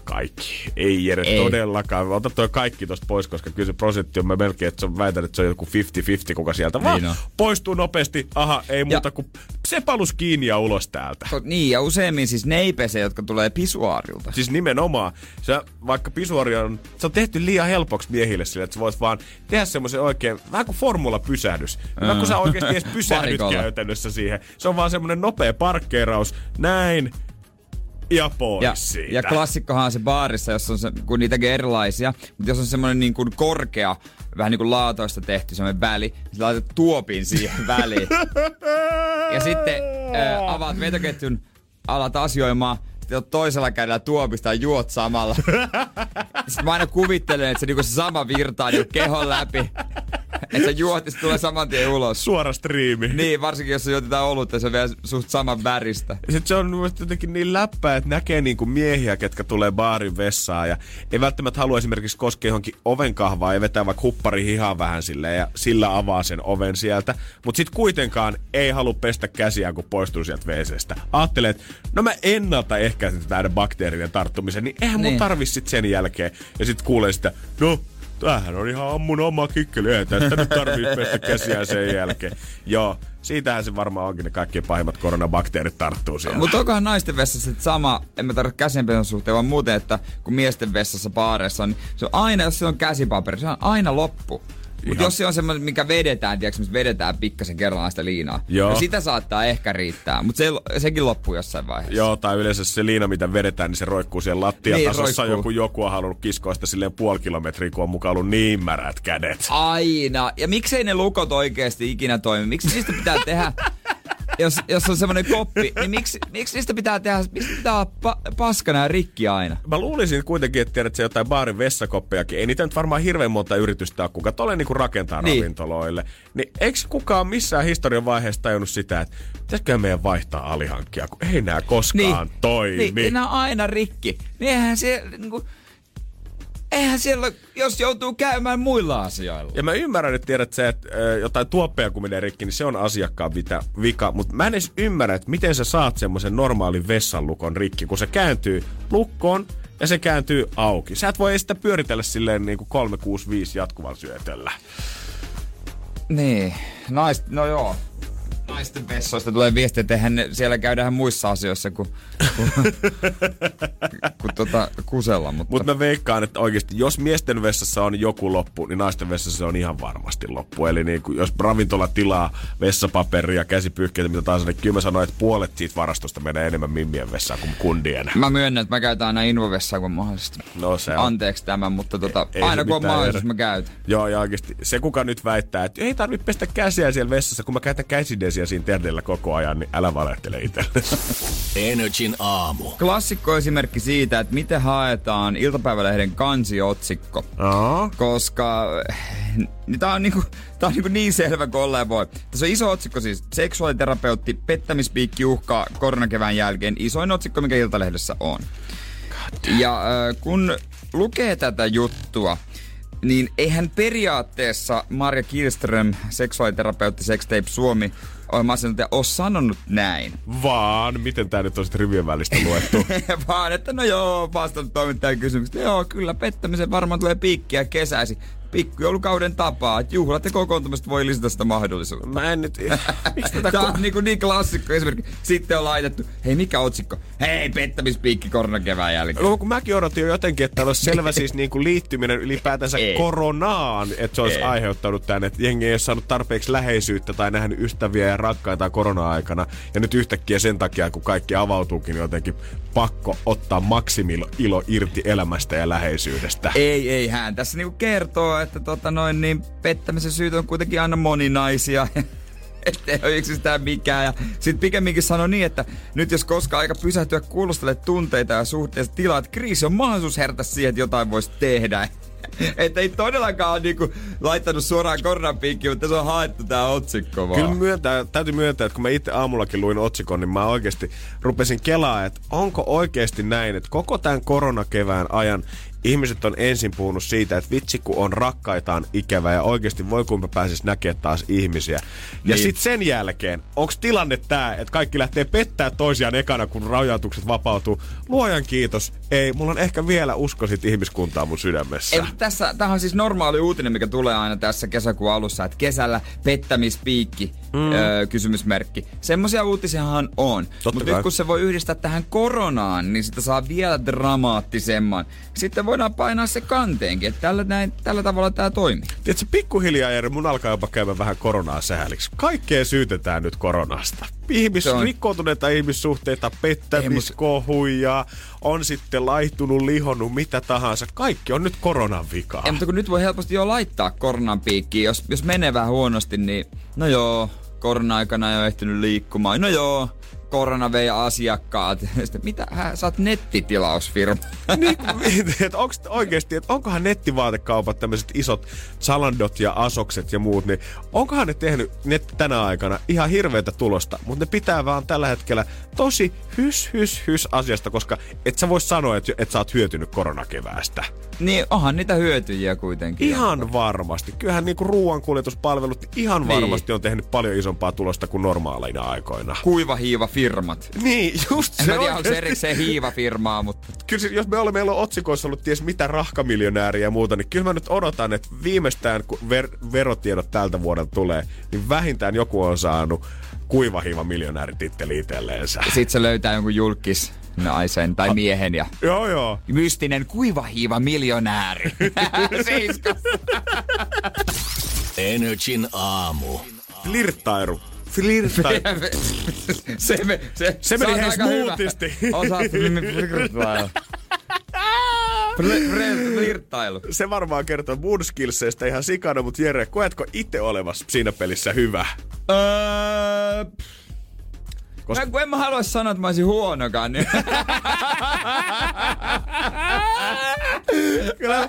kaikki. Ei Jere, Ei. todellakaan. Ota toi kaikki tosta pois, koska kyllä se prosentti on, mä melkein, että se on, väitän, että se on joku 50-50, kuka sieltä vaan Niin on. poistuu nopeasti. Aha, ei muuta kuin sepalus kiinni ja ulos täältä. Niin, ja useimmin siis ne ei pese, jotka tulee pisuaarilta. Siis nimenomaan. Se, vaikka pisuari on, se on tehty liian helpoksi miehille sille, että sä voit vaan tehdä semmoisen oikein, vähän kuin formula-pysähdys. Hyvä, kun sä oikeasti edes pysähdyt käytännössä siihen. Se on vaan semmoinen nopea parkkeeraus. Näin. Ja pois Ja, siitä. ja klassikkohan on se baarissa, jos on se, kun niitäkin erilaisia, mutta jos on semmoinen niin kuin korkea, vähän niin kuin laatoista tehty semmoinen väli, niin sä laitat tuopin siihen väliin. ja sitten ää, avaat vetoketjun, alat asioimaan, oot toisella kädellä tuopista ja juot samalla. sitten mä aina kuvittelen, että se, niin se sama virtaa niin kehon läpi. että sä juot, ja se tulee saman tien ulos. Suora striimi. Niin, varsinkin jos se juotetaan olutta, se on vielä suht saman väristä. Ja sit se on mun mielestä jotenkin niin läppää, että näkee niinku miehiä, ketkä tulee baarin vessaan ja ei välttämättä halua esimerkiksi koskea johonkin ovenkahvaa ja vetää vaikka huppari hihaa vähän silleen ja sillä avaa sen oven sieltä. Mutta sit kuitenkaan ei halua pestä käsiään, kun poistuu sieltä WCstä. Ajattelee, että no mä ennaltaehkäisen tätä bakteerien tarttumisen, niin eihän mun Niin. tarvi sit sen jälkeen. Ja sit kuulee sitä, no tämähän on ihan ammun oma kikkeli, ei tästä nyt tarvii pestä käsiään sen jälkeen. Joo, siitähän se varmaan onkin ne kaikkein pahimmat koronabakteerit tarttuu siellä. Mutta onkohan naisten vessassa sit sama, en mä tarvitse käsienpesun suhteen, vaan muuten, että kun miesten vessassa baareissa on, niin se on aina, jos se on käsipaperi, se on aina loppu. Mutta jos se on semmoinen, mikä vedetään, tiedätkö, missä vedetään pikkasen kerrallaan sitä liinaa, Joo. no sitä saattaa ehkä riittää, mutta se, sekin loppuu jossain vaiheessa. Joo, tai yleensä se liina, mitä vedetään, niin se roikkuu siellä lattiatasossa. Niin, joku, roikkuu. joku on halunnut kiskoa sitä silleen puoli kilometriä, kun on mukaan ollut niin märät kädet. Aina. Ja miksei ne lukot oikeasti ikinä toimi? Miksi niistä pitää tehdä, jos, jos on semmoinen koppi, niin miksi, miksi niistä pitää tehdä, miksi pitää olla pa- paskana ja rikki aina? Mä luulisin kuitenkin, että tiedät, se jotain baarin vessakoppejakin. Ei niitä nyt varmaan hirveän monta yritystä ole, kuka tolle niinku rakentaa Niin. niin. ravintoloille. Niin eikö kukaan missään historian vaiheessa tajunnut sitä, että pitäisikö meidän vaihtaa alihankkia, kun ei nää koskaan toimi. Niin, ne on aina rikki. Niin eihän se, niinku, eihän siellä, jos joutuu käymään muilla asioilla. Ja mä ymmärrän, että tiedät se, että jotain tuoppeja kun menee rikki, niin se on asiakkaan vita, vika. Mutta mä en edes ymmärrä, että miten sä saat semmoisen normaalin vessanlukon rikki, kun se kääntyy lukkoon ja se kääntyy auki. Sä et voi sitä pyöritellä silleen niin kuin 365 jatkuvalla syötöllä. Niin, nais, no joo. Naisten vessoista tulee viesti, että eihän ne, siellä käydään muissa asioissa kuin, kuin, kuin tota, kusella. Mutta, Mutta mä veikkaan, että oikeasti jos miesten vessassa on joku loppu, niin naisten vessassa se on ihan varmasti loppu. Eli niin kuin, jos ravintola tilaa vessapaperia, käsipyyhkeitä, mitä tahansa, niin kyllä mä sanoin, että puolet siitä varastosta menee enemmän mimmien vessaan kuin kundien. Mä myönnän, että mä käytän aina invovessaa, kun mahdollisesti. No se on. Anteeksi tämän, mutta tota, Ei aina se kun on mahdollisuus, mä käytän. Joo, ja oikeasti se kuka nyt väittää, että ei tarvitse pestä käsiä siellä vessassa, kun mä käytän käsidesiä siinä terdellä koko ajan, niin älä valehtele itselle. Energin aamu. Klassikko esimerkki siitä, että miten haetaan iltapäivälehden kansiotsikko. Aa. koska niin tää on, niinku, tää on niinku niin selvä kuin olleen voi. Tässä on iso otsikko siis, seksuaaliterapeutti, pettämispiikki uhkaa koronakevään jälkeen. Isoin otsikko, mikä Iltalehdessä on. Ja äh, kun lukee tätä juttua, niin eihän periaatteessa Marja Kielström, seksuaaliterapeutti Sextape Suomi, ohjelma ole sanonut näin. Vaan, miten tää nyt on sitten rivien välistä luettu? Vaan, että no joo, vastannut toimittajan kysymykseen. Joo, kyllä pettämisen varmaan tulee piikkiä kesäsi. Pikkujoulukauden tapaa, että juhlat ja kokoontumiset voi lisätä sitä mahdollisuutta. Mä en nyt... Miksi tätä... Tämä on niin, kuin niin klassikko esimerkki. Sitten on laitettu, hei mikä otsikko? Hei, pettämispiikki koronakevään jälkeen. No, kun mäkin odotin jo jotenkin, että täällä olisi selvä siis niin kuin liittyminen ylipäätänsä Ei. koronaan, että se olisi Ei. aiheuttanut tänne, että jengi ei ole saanut tarpeeksi läheisyyttä tai nähnyt ystäviä ja rakkaita korona-aikana. Ja nyt yhtäkkiä sen takia, kun kaikki avautuukin, niin jotenkin pakko ottaa maksimilo ilo irti elämästä ja läheisyydestä. Ei, ei hän. Tässä niinku kertoo, että tota noin, niin pettämisen syyt on kuitenkin aina moninaisia. Ettei ole yksistään mikään. Ja pikemminkin sanoi niin, että nyt jos koskaan aika pysähtyä kuulostele tunteita ja suhteessa tilaa, että kriisi on mahdollisuus herätä siihen, että jotain voisi tehdä. Että ei todellakaan ole niinku laittanut suoraan koronapiikkiin, mutta se on haettu tää otsikko vaan. Kyllä myöntää, täytyy myöntää, että kun mä itse aamullakin luin otsikon, niin mä oikeasti rupesin kelaa, että onko oikeasti näin, että koko tämän koronakevään ajan ihmiset on ensin puhunut siitä, että vitsi kun on rakkaitaan ikävä ja oikeasti voi kuinka pääsis näkemään taas ihmisiä. Ja Niin. sitten sen jälkeen, onko tilanne tää, että kaikki lähtee pettää toisiaan ekana, kun rajoitukset vapautuu? Luojan kiitos. Ei, mulla on ehkä vielä usko sit ihmiskuntaa mun sydämessä. Ei, tässä, tämähän on siis normaali uutinen, mikä tulee aina tässä kesäkuun alussa, että kesällä pettämispiikki, mm. öö, kysymysmerkki. Semmoisia uutisiahan on. Mutta nyt kun se voi yhdistää tähän koronaan, niin sitä saa vielä dramaattisemman. Sitten voidaan painaa se kanteenkin, että tällä, näin, tällä tavalla tämä toimii. Tiedätkö, pikkuhiljaa Jere, mun alkaa jopa käymään vähän koronaa sääliksi. Kaikkea syytetään nyt koronasta. Ihmis, on- rikkoutuneita ihmissuhteita, pettämiskohuja, on sitten laihtunut, lihonnut, mitä tahansa. Kaikki on nyt koronan vikaa. Ja, mutta kun nyt voi helposti jo laittaa koronan piikkiin, jos, jos menee vähän huonosti, niin no joo, korona-aikana ei ole ehtinyt liikkumaan. No joo, korona vei asiakkaat. Sitten, mitä, hä, sä oot nettitilausfirma. niin, että onko oikeasti, että onkohan nettivaatekaupat tämmöiset isot Zalandot ja Asokset ja muut, niin onkohan ne tehnyt net tänä aikana ihan hirveätä tulosta, mutta ne pitää vaan tällä hetkellä tosi hys, hys, hys asiasta, koska et sä vois sanoa, että et sä oot hyötynyt koronakeväästä. Niin, onhan niitä hyötyjiä kuitenkin. Ihan varmasti. Kyllähän niinku ruoankuljetuspalvelut ihan niin. varmasti on tehnyt paljon isompaa tulosta kuin normaaleina aikoina. Kuiva hiiva firmat. Niin, just en se mä tiedä, onko se erikseen hiiva firmaa, mutta... Kyllä jos me olemme meillä on otsikoissa ollut ties mitä rahkamiljonääriä ja muuta, niin kyllä mä nyt odotan, että viimeistään kun ver- verotiedot tältä vuodelta tulee, niin vähintään joku on saanut kuivahiiva miljonäärititteli itselleensä. Sitten se löytää jonkun julkis naisen tai miehen ja Joo, joo. mystinen kuivahiiva miljonääri. Energin aamu. Flirttailu. Flirttailu. se, me, se, Se meni ihan smoothisti. Osaat flirttailu. Flir- Flirttailu. Se varmaan kertoo mun skillseistä ihan sikana, mutta Jere, koetko itse olevas siinä pelissä hyvä? Öö, Koska... Mä, kun en mä halua sanoa, että mä olisin huonokaan, niin... Kyllä.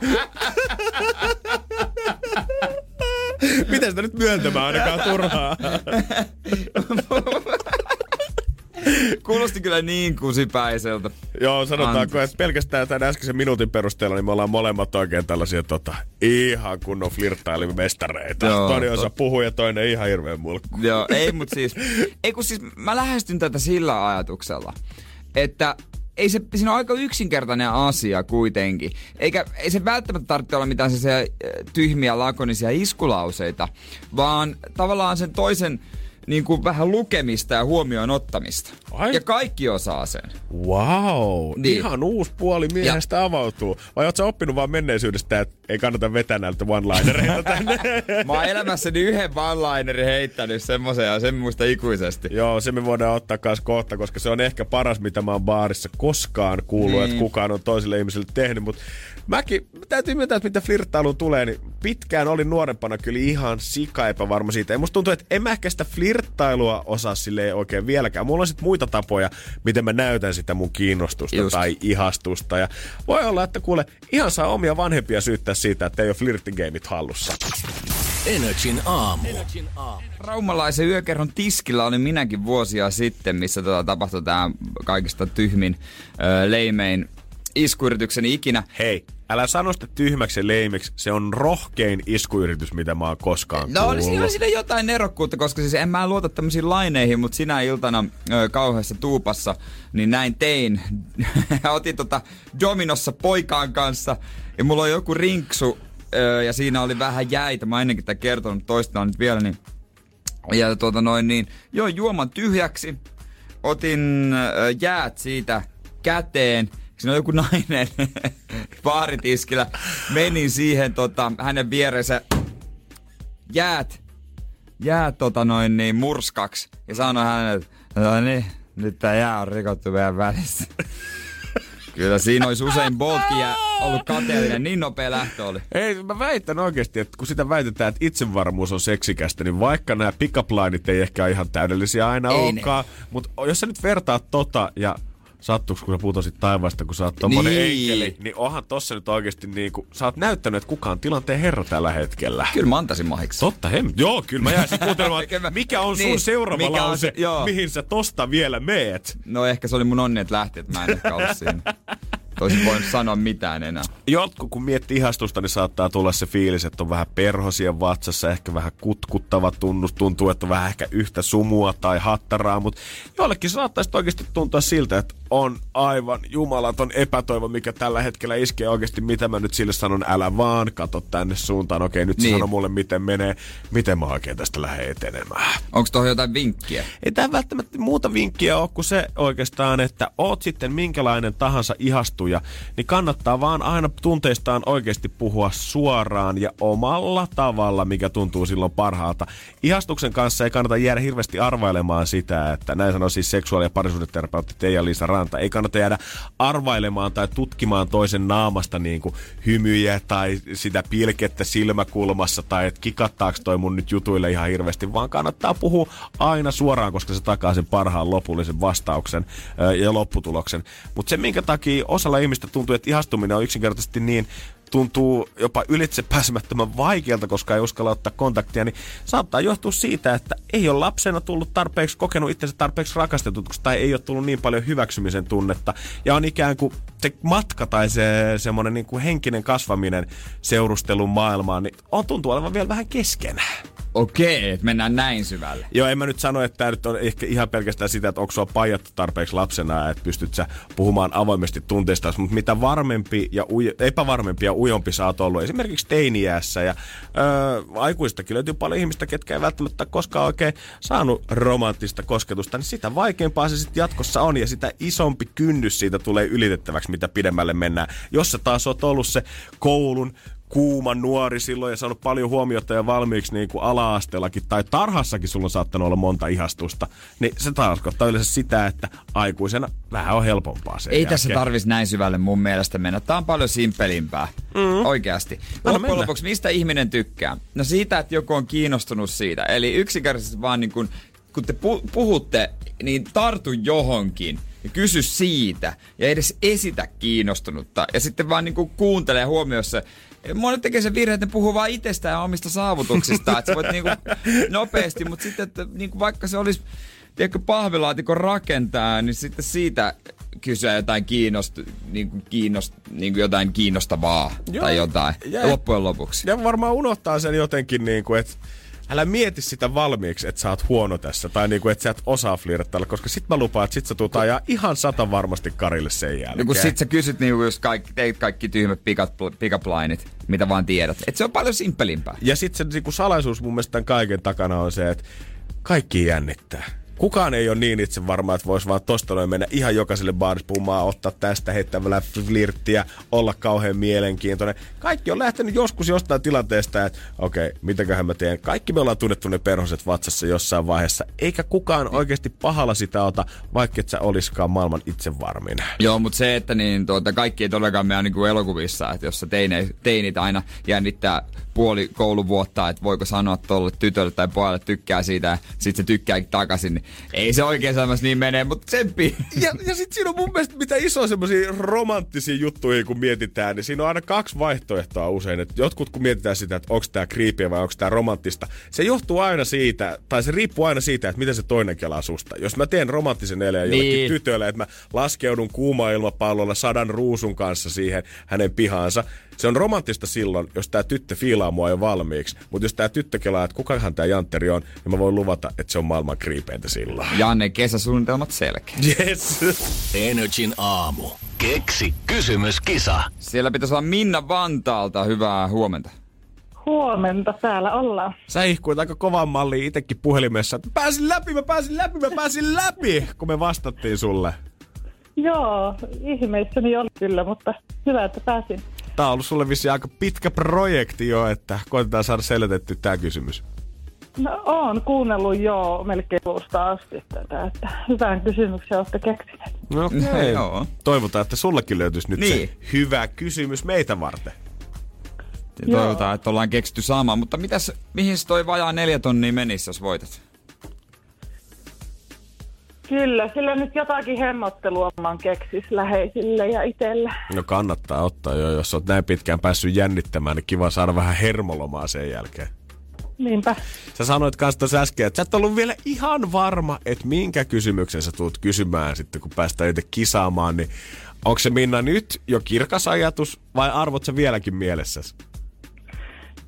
Miten sitä nyt myöntämään ainakaan turhaa? Kuulosti kyllä niin kusipäiseltä. Joo, sanotaanko, että pelkästään tämän äskeisen minuutin perusteella, niin me ollaan molemmat oikein tällaisia tota, ihan kunnon flirttailimestareita. Joo, toinen osa puhuu ja toinen ihan hirveän mulkku. Joo, ei mut siis, ei kun siis mä lähestyn tätä sillä ajatuksella, että ei se, siinä on aika yksinkertainen asia kuitenkin. Eikä, ei se välttämättä tarvitse olla mitään sellaisia äh, tyhmiä lakonisia iskulauseita, vaan tavallaan sen toisen niin kuin vähän lukemista ja huomioon ottamista. Ai. Ja kaikki osaa sen. Wow, Niin. ihan uusi puoli miehestä ja. avautuu. Vai ootko sä oppinut vaan menneisyydestä, että ei kannata vetää näiltä one-linereita tänne? Mä oon elämässäni yhden one-linerin heittänyt semmoisen ja sen muista ikuisesti. Joo, se me voidaan ottaa myös kohta, koska se on ehkä paras, mitä mä oon baarissa koskaan kuullut, niin. että kukaan on toiselle ihmiselle tehnyt. Mutta mäkin, täytyy myöntää, että mitä flirttailuun tulee, niin pitkään olin nuorempana kyllä ihan sika epävarma siitä. Ja musta tuntuu, että en mä ehkä sitä flirttailua osaa silleen oikein vieläkään. Mulla on sit muita tapoja, miten mä näytän sitä mun kiinnostusta Just. Tai ihastusta. Ja voi olla, että kuule, ihan saa omia vanhempia syyttää siitä, että ei ole flirttigeimit hallussa. Energin aamu. Raumalaisen yökerron tiskillä olin minäkin vuosia sitten, missä tota tapahtui tämä kaikista tyhmin, ö, leimein iskuyritykseni ikinä. Hei, älä sano sitä tyhmäksi ja leimeksi. Se on rohkein iskuyritys, mitä mä oon koskaan No oli siinä, siinä jotain nerokkuutta, koska siis en mä luota tämmöisiin laineihin, mutta sinä iltana ö, kauheassa tuupassa, niin näin tein. Otin tota Dominossa poikaan kanssa ja mulla on joku rinksu ö, ja siinä oli vähän jäitä. Mä ennenkin tätä kertonut toistaan nyt vielä, niin ja tuota noin niin, joo juoman tyhjäksi. Otin ö, jäät siitä käteen. Siinä on joku nainen baaritiskillä. Menin siihen tota, hänen vierensä jäät, jäät tota noin niin murskaksi. Ja sanoin hänelle, että no niin, nyt tää jää on rikottu meidän välissä. Kyllä siinä olisi usein Boltkin ja ollut kateellinen, niin nopea lähtö oli. Ei, mä väitän oikeasti, että kun sitä väitetään, että itsevarmuus on seksikästä, niin vaikka nämä pick lineit ei ehkä ihan täydellisiä aina Ei ne. olekaan, mutta jos sä nyt vertaat tota ja sattuuko, kun sä putosit taivaasta, kun sä oot tommonen Niin. enkeli, niin onhan tossa nyt oikeasti niinku, sä oot näyttänyt, että kuka on tilanteen herra tällä hetkellä. Kyllä mä antaisin mahiksi. Totta, hem. Joo, kyllä mä jäisin kuuntelemaan, mikä on sun Niin, seuraava mikä on lause, se- joo. mihin sä tosta vielä meet. No ehkä se oli mun onni, että lähti, että mä en ehkä ollut siinä. Toisin voinut sanoa mitään enää. Jotkut, kun miettii ihastusta, niin saattaa tulla se fiilis, että on vähän perhosia vatsassa, ehkä vähän kutkuttava tunnus, tuntuu, että on vähän ehkä yhtä sumua tai hattaraa, mutta jollekin saattaisi oikeasti tuntua siltä, että on aivan jumalaton epätoivo, mikä tällä hetkellä iskee oikeasti, mitä mä nyt sille sanon, älä vaan, kato tänne suuntaan, okei, nyt Niin. sano mulle, miten menee, miten mä oikein tästä lähden etenemään. Onko tuohon jotain vinkkiä? Ei tämä välttämättä muuta vinkkiä ole kuin se oikeastaan, että oot sitten minkälainen tahansa ihastuja, niin kannattaa vaan aina tunteistaan oikeasti puhua suoraan ja omalla tavalla, mikä tuntuu silloin parhaalta. Ihastuksen kanssa ei kannata jäädä hirveästi arvailemaan sitä, että näin sanoo siis seksuaali- ja parisuudeterapeutti Teija-Liisa antaa. Ei kannata jäädä arvailemaan tai tutkimaan toisen naamasta niin kuin hymyjä tai sitä pilkettä silmäkulmassa tai että kikattaako toi mun nyt jutuille ihan hirveästi, vaan kannattaa puhua aina suoraan, koska se takaa sen parhaan lopullisen vastauksen ja lopputuloksen. Mutta se, minkä takia osalla ihmistä tuntuu, että ihastuminen on yksinkertaisesti niin tuntuu jopa ylitsepääsemättömän vaikealta, koska ei uskalla ottaa kontaktia, niin saattaa johtua siitä, että ei ole lapsena tullut tarpeeksi, kokenut itsensä tarpeeksi rakastetuksi tai ei ole tullut niin paljon hyväksymisen tunnetta. Ja on ikään kuin se matka tai se semmoinen niin henkinen kasvaminen seurustelun maailmaan, niin on tuntuu olevan vielä vähän kesken. Okei, että mennään näin syvälle. Joo, en mä nyt sano, että tämä nyt on ehkä ihan pelkästään sitä, että onko sua tarpeeksi lapsena, että pystyt sä puhumaan avoimesti tunteista, mutta mitä varmempi ja ujo, epävarmempi ja ujompi sä oot ollut, esimerkiksi teiniässä ja öö, aikuistakin löytyy paljon ihmistä, ketkä ei välttämättä koskaan oikein saanut romanttista kosketusta, niin sitä vaikeampaa se sitten jatkossa on ja sitä isompi kynnys siitä tulee ylitettäväksi, mitä pidemmälle mennään. Jos sä taas oot ollut se koulun kuuma nuori silloin ja saanut paljon huomiota ja valmiiksi niin kuin ala-asteellakin tai tarhassakin sulla on saattanut olla monta ihastusta, niin se tarkoittaa yleensä sitä, että aikuisena vähän on helpompaa sen Ei jälkeen. tässä tarvitsisi näin syvälle mun mielestä mennä. Tää on paljon simpelimpää. Mm. Oikeasti. Loppujen lopuksi, mistä ihminen tykkää? No siitä, että joku on kiinnostunut siitä. Eli yksinkertaisesti vaan niin kun, kun te pu- puhutte, niin tartu johonkin ja kysy siitä. Ja edes esitä kiinnostunutta. Ja sitten vaan niin kuuntele ja huomioi se. Monet tekee sen virheen, että ne puhuu vaan itsestään ja omista saavutuksista. että sä voit niinku nopeasti, mutta sitten että niinku vaikka se olisi tiedätkö, pahvilaatikon rakentaa, niin sitten siitä kysyä jotain, kiinnost, niin kuin kiinnost, niin kuin jotain kiinnostavaa Joo. tai jotain Ja- loppujen lopuksi. Ja varmaan unohtaa sen jotenkin, niin kuin, että älä mieti sitä valmiiksi, että sä oot huono tässä. Tai niin kuin, että sä et osaa flirttailla, koska sit mä lupaan, että sit sä tuut ajaa ihan sata varmasti Karille sen jälkeen. No kun sit sä kysyt niinku just kaikki, teit kaikki tyhmät pick-up- pick-up-lineit, mitä vaan tiedät. Et se on paljon simppelimpää. Ja sitten se niinku salaisuus mun mielestä tämän kaiken takana on se, että kaikki jännittää. Kukaan ei ole niin itse varma, että voisi vaan tosta noin mennä ihan jokaiselle baarispumaan, ottaa tästä heittämällä flirttiä, olla kauhean mielenkiintoinen. Kaikki on lähtenyt joskus jostain tilanteesta, että okei, okay, mitäköhän mä teen. Kaikki me ollaan tunnettu ne perhoset vatsassa jossain vaiheessa, eikä kukaan oikeasti pahalla sitä ota, vaikka et sä oliskaan maailman itsevarmin. Joo, mutta se, että niin, tuota, kaikki ei todellakaan mene niin kuin elokuvissa, että jos sä teine, teinit aina jännittää puoli kouluvuotta, että voiko sanoa tuolle tytölle tai pojalle tykkää siitä ja sit se tykkääkin takaisin, niin ei se oikein elämässä niin menee, mutta tsemppi. Ja, ja sitten siinä on mun mielestä mitä iso semmoisia romanttisia juttuja, kun mietitään, niin siinä on aina kaksi vaihtoehtoa usein. Et jotkut kun mietitään sitä, että onko tämä kriipiä vai onko tämä romanttista, se johtuu aina siitä, tai se riippuu aina siitä, että miten se toinen kelaa susta. Jos mä teen romanttisen jollekin Niin. tytölle, että mä laskeudun kuuma ilmapallolla sadan ruusun kanssa siihen hänen pihaansa, se on romanttista silloin, jos tämä tyttö fiilaa mua jo valmiiksi. Mutta jos tämä tyttö kelaa, että kukahan tämä jantteri on, niin mä voin luvata, että se on maailman kriipeintä silloin. Janne, kesäsuunnitelmat selkeä. Yes. Energin aamu. Keksi kysymyskisa. Siellä pitäisi olla Minna Vantaalta. Hyvää huomenta. Huomenta, täällä ollaan. Sä ihkuit aika kovan malliin itekin puhelimessa, että pääsin läpi, mä pääsin läpi, mä pääsin läpi, kun me vastattiin sulle. Joo, ihmeissäni oli kyllä, mutta hyvä, että pääsin. Tää on ollut sulle vissiin aika pitkä projekti jo, että koitetaan saada selitetty tää kysymys. No, oon kuunnellut jo melkein alusta asti tätä, että hyvän kysymyksen olette keksineet. No okei. Joo. Toivotaan, että sullekin löytyisi nyt Niin. se hyvä kysymys meitä varten. Ja Toivotaan, että ollaan keksitty sama. Mutta mitäs, mihin se toi vajaa neljä tonnia menisi, jos voitat? Kyllä, sillä nyt jotakin hemmottelua man keksis läheisille ja itselle. No kannattaa ottaa jo, jos oot näin pitkään päässyt jännittämään, niin kiva saada vähän hermolomaa sen jälkeen. Niinpä. Sä sanoit kanssa tuossa äsken, että sä et ollut vielä ihan varma, että minkä kysymyksen sä tulet kysymään sitten, kun päästään itse kisaamaan, niin onko se Minna nyt jo kirkas ajatus vai arvot sä vieläkin mielessäsi?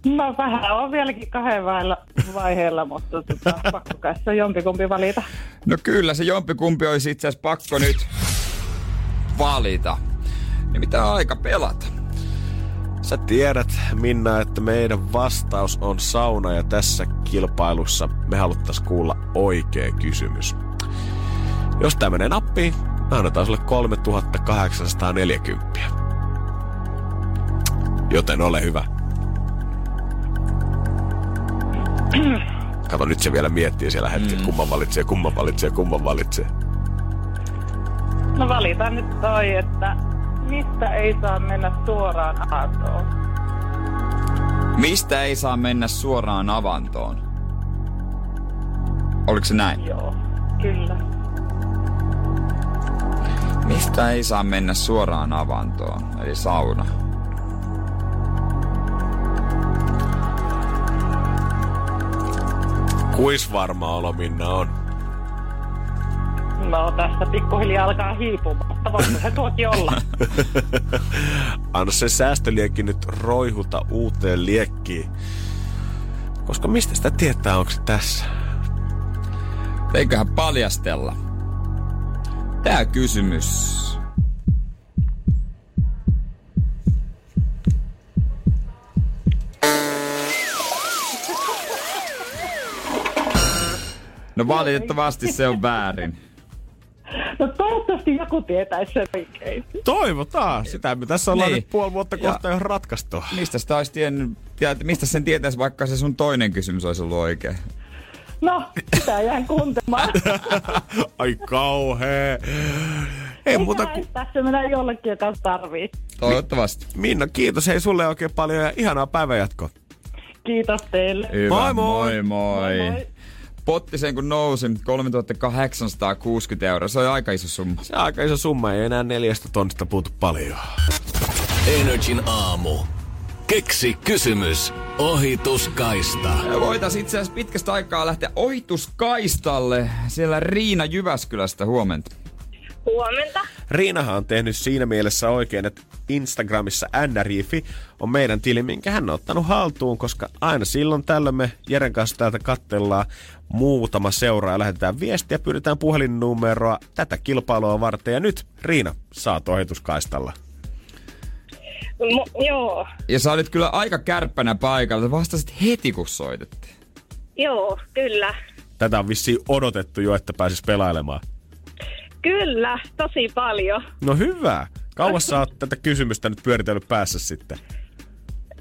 No vähän on vieläkin kahden vaiheella, vaiheella mutta tota, pakko kai se jompikumpi valita. No kyllä, se jompikumpi olisi itse asiassa pakko nyt valita. Niin mitä aika pelata? Sä tiedät, Minna, että meidän vastaus on sauna ja tässä kilpailussa me haluttais kuulla oikea kysymys. Jos tää menee nappiin, me annetaan sulle 3840. Joten ole hyvä. Kato, nyt se vielä miettii siellä hetki, mm. kumman valitsee, kumman valitsee, kumman valitsee. No valitaan nyt toi, että mistä ei saa mennä suoraan aatoon. Mistä ei saa mennä suoraan avantoon? Oliko se näin? Joo, kyllä. Mistä ei saa mennä suoraan avantoon? Eli sauna. Kuis varma olo Minna on? No tässä pikkuhiljaa alkaa hiipumaan, voisi se tuokin olla. Anna se säästöliekki nyt roihuta uuteen liekkiin. Koska mistä sitä tietää, onko se tässä? Eiköhän paljastella. Tää kysymys. No valitettavasti se on väärin. No toivottavasti joku tietäisi sen oikein. Toivotaan. Sitä me tässä ollaan Niin. nyt puoli vuotta kohta jo ratkaistu. Mistä sitä olisi tiedät- mistä sen tietäisi, vaikka se sun toinen kysymys olisi ollut oikein? No, sitä jään kuuntelemaan. Ai kauhea. Ei muuta kuin... Tässä minä jollekin, joka tarvii. Toivottavasti. Minna, kiitos hei sulle oikein paljon ja ihanaa päivänjatkoa. Kiitos teille. Hyvä. Moi, moi. moi moi. Moi, moi. Potti sen kun nousi 3860 euroa. Se on aika iso summa. Se on aika iso summa, ei enää neljästä tonnista puutu paljon. Energin aamu. Keksi kysymys. Ohituskaista. Ja Voitaisiin itse asiassa pitkästä aikaa lähteä ohituskaistalle. Siellä Riina Jyväskylästä huomenta. Huomenta. Riinahan on tehnyt siinä mielessä oikein, että Instagramissa nrifi on meidän tili, minkä hän on ottanut haltuun, koska aina silloin tällöin me Jeren kanssa täältä kattellaan muutama seuraa ja lähetetään viestiä, pyydetään puhelinnumeroa tätä kilpailua varten. Ja nyt Riina, saat ohituskaistalla. Mo- joo, Ja sä olit kyllä aika kärppänä paikalla. Sä vastasit heti kun soitettiin. joo, kyllä. Tätä on vissiin odotettu jo, että pääsis pelailemaan. Kyllä, tosi paljon. No hyvä. Kauas sä oot tätä kysymystä nyt pyöritellyt päässä sitten?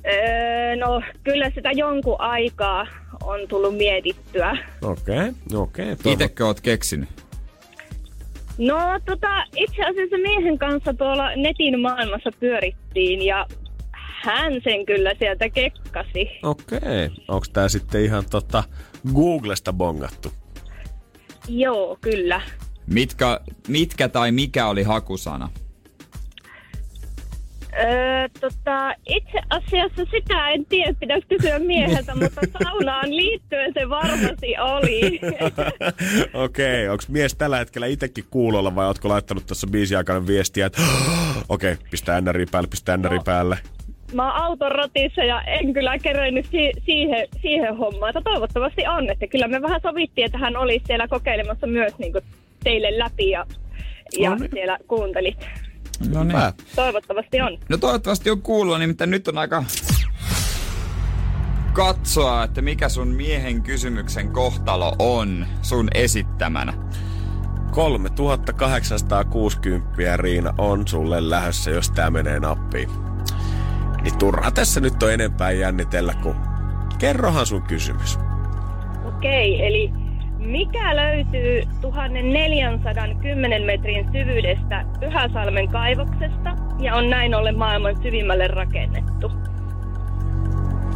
Öö, no, kyllä sitä jonkun aikaa on tullut mietittyä. Okei, okay, okei. Okay, Itekö oot keksinyt? No, tota, itse asiassa miehen kanssa tuolla netin maailmassa pyörittiin ja hän sen kyllä sieltä kekkasi. Okei. Onko tää sitten ihan tota Googlesta bongattu? Joo, kyllä. Mitkä, mitkä tai mikä oli hakusana? Öö, tota, itse asiassa sitä en tiedä, pitäisi kysyä mieheltä, mutta saunaan liittyen se varmasti oli. Okei, onko mies tällä hetkellä itsekin kuulolla vai ootko laittanut tuossa biisin aikana viestiä, että okei, okay, pistää NRI päälle, pistää NRI päälle. Mä oon auton ratissa ja en kyllä kerennyt si- siihen, siihen hommaan. Että toivottavasti on, että kyllä me vähän sovittiin, että hän olisi siellä kokeilemassa myös niin teille läpi ja, ja No niin. siellä kuuntelit. No niin. Toivottavasti on. No toivottavasti on kuullut, nimittäin nyt on aika katsoa, että mikä sun miehen kysymyksen kohtalo on sun esittämänä. 3860 Riina on sulle lähdössä, jos tää menee nappiin. Niin turha tässä nyt on enempää jännitellä, kun kerrohan sun kysymys. Okei, eli mikä löytyy 1410 metrin syvyydestä Pyhäsalmen kaivoksesta ja on näin ollen maailman syvimmälle rakennettu?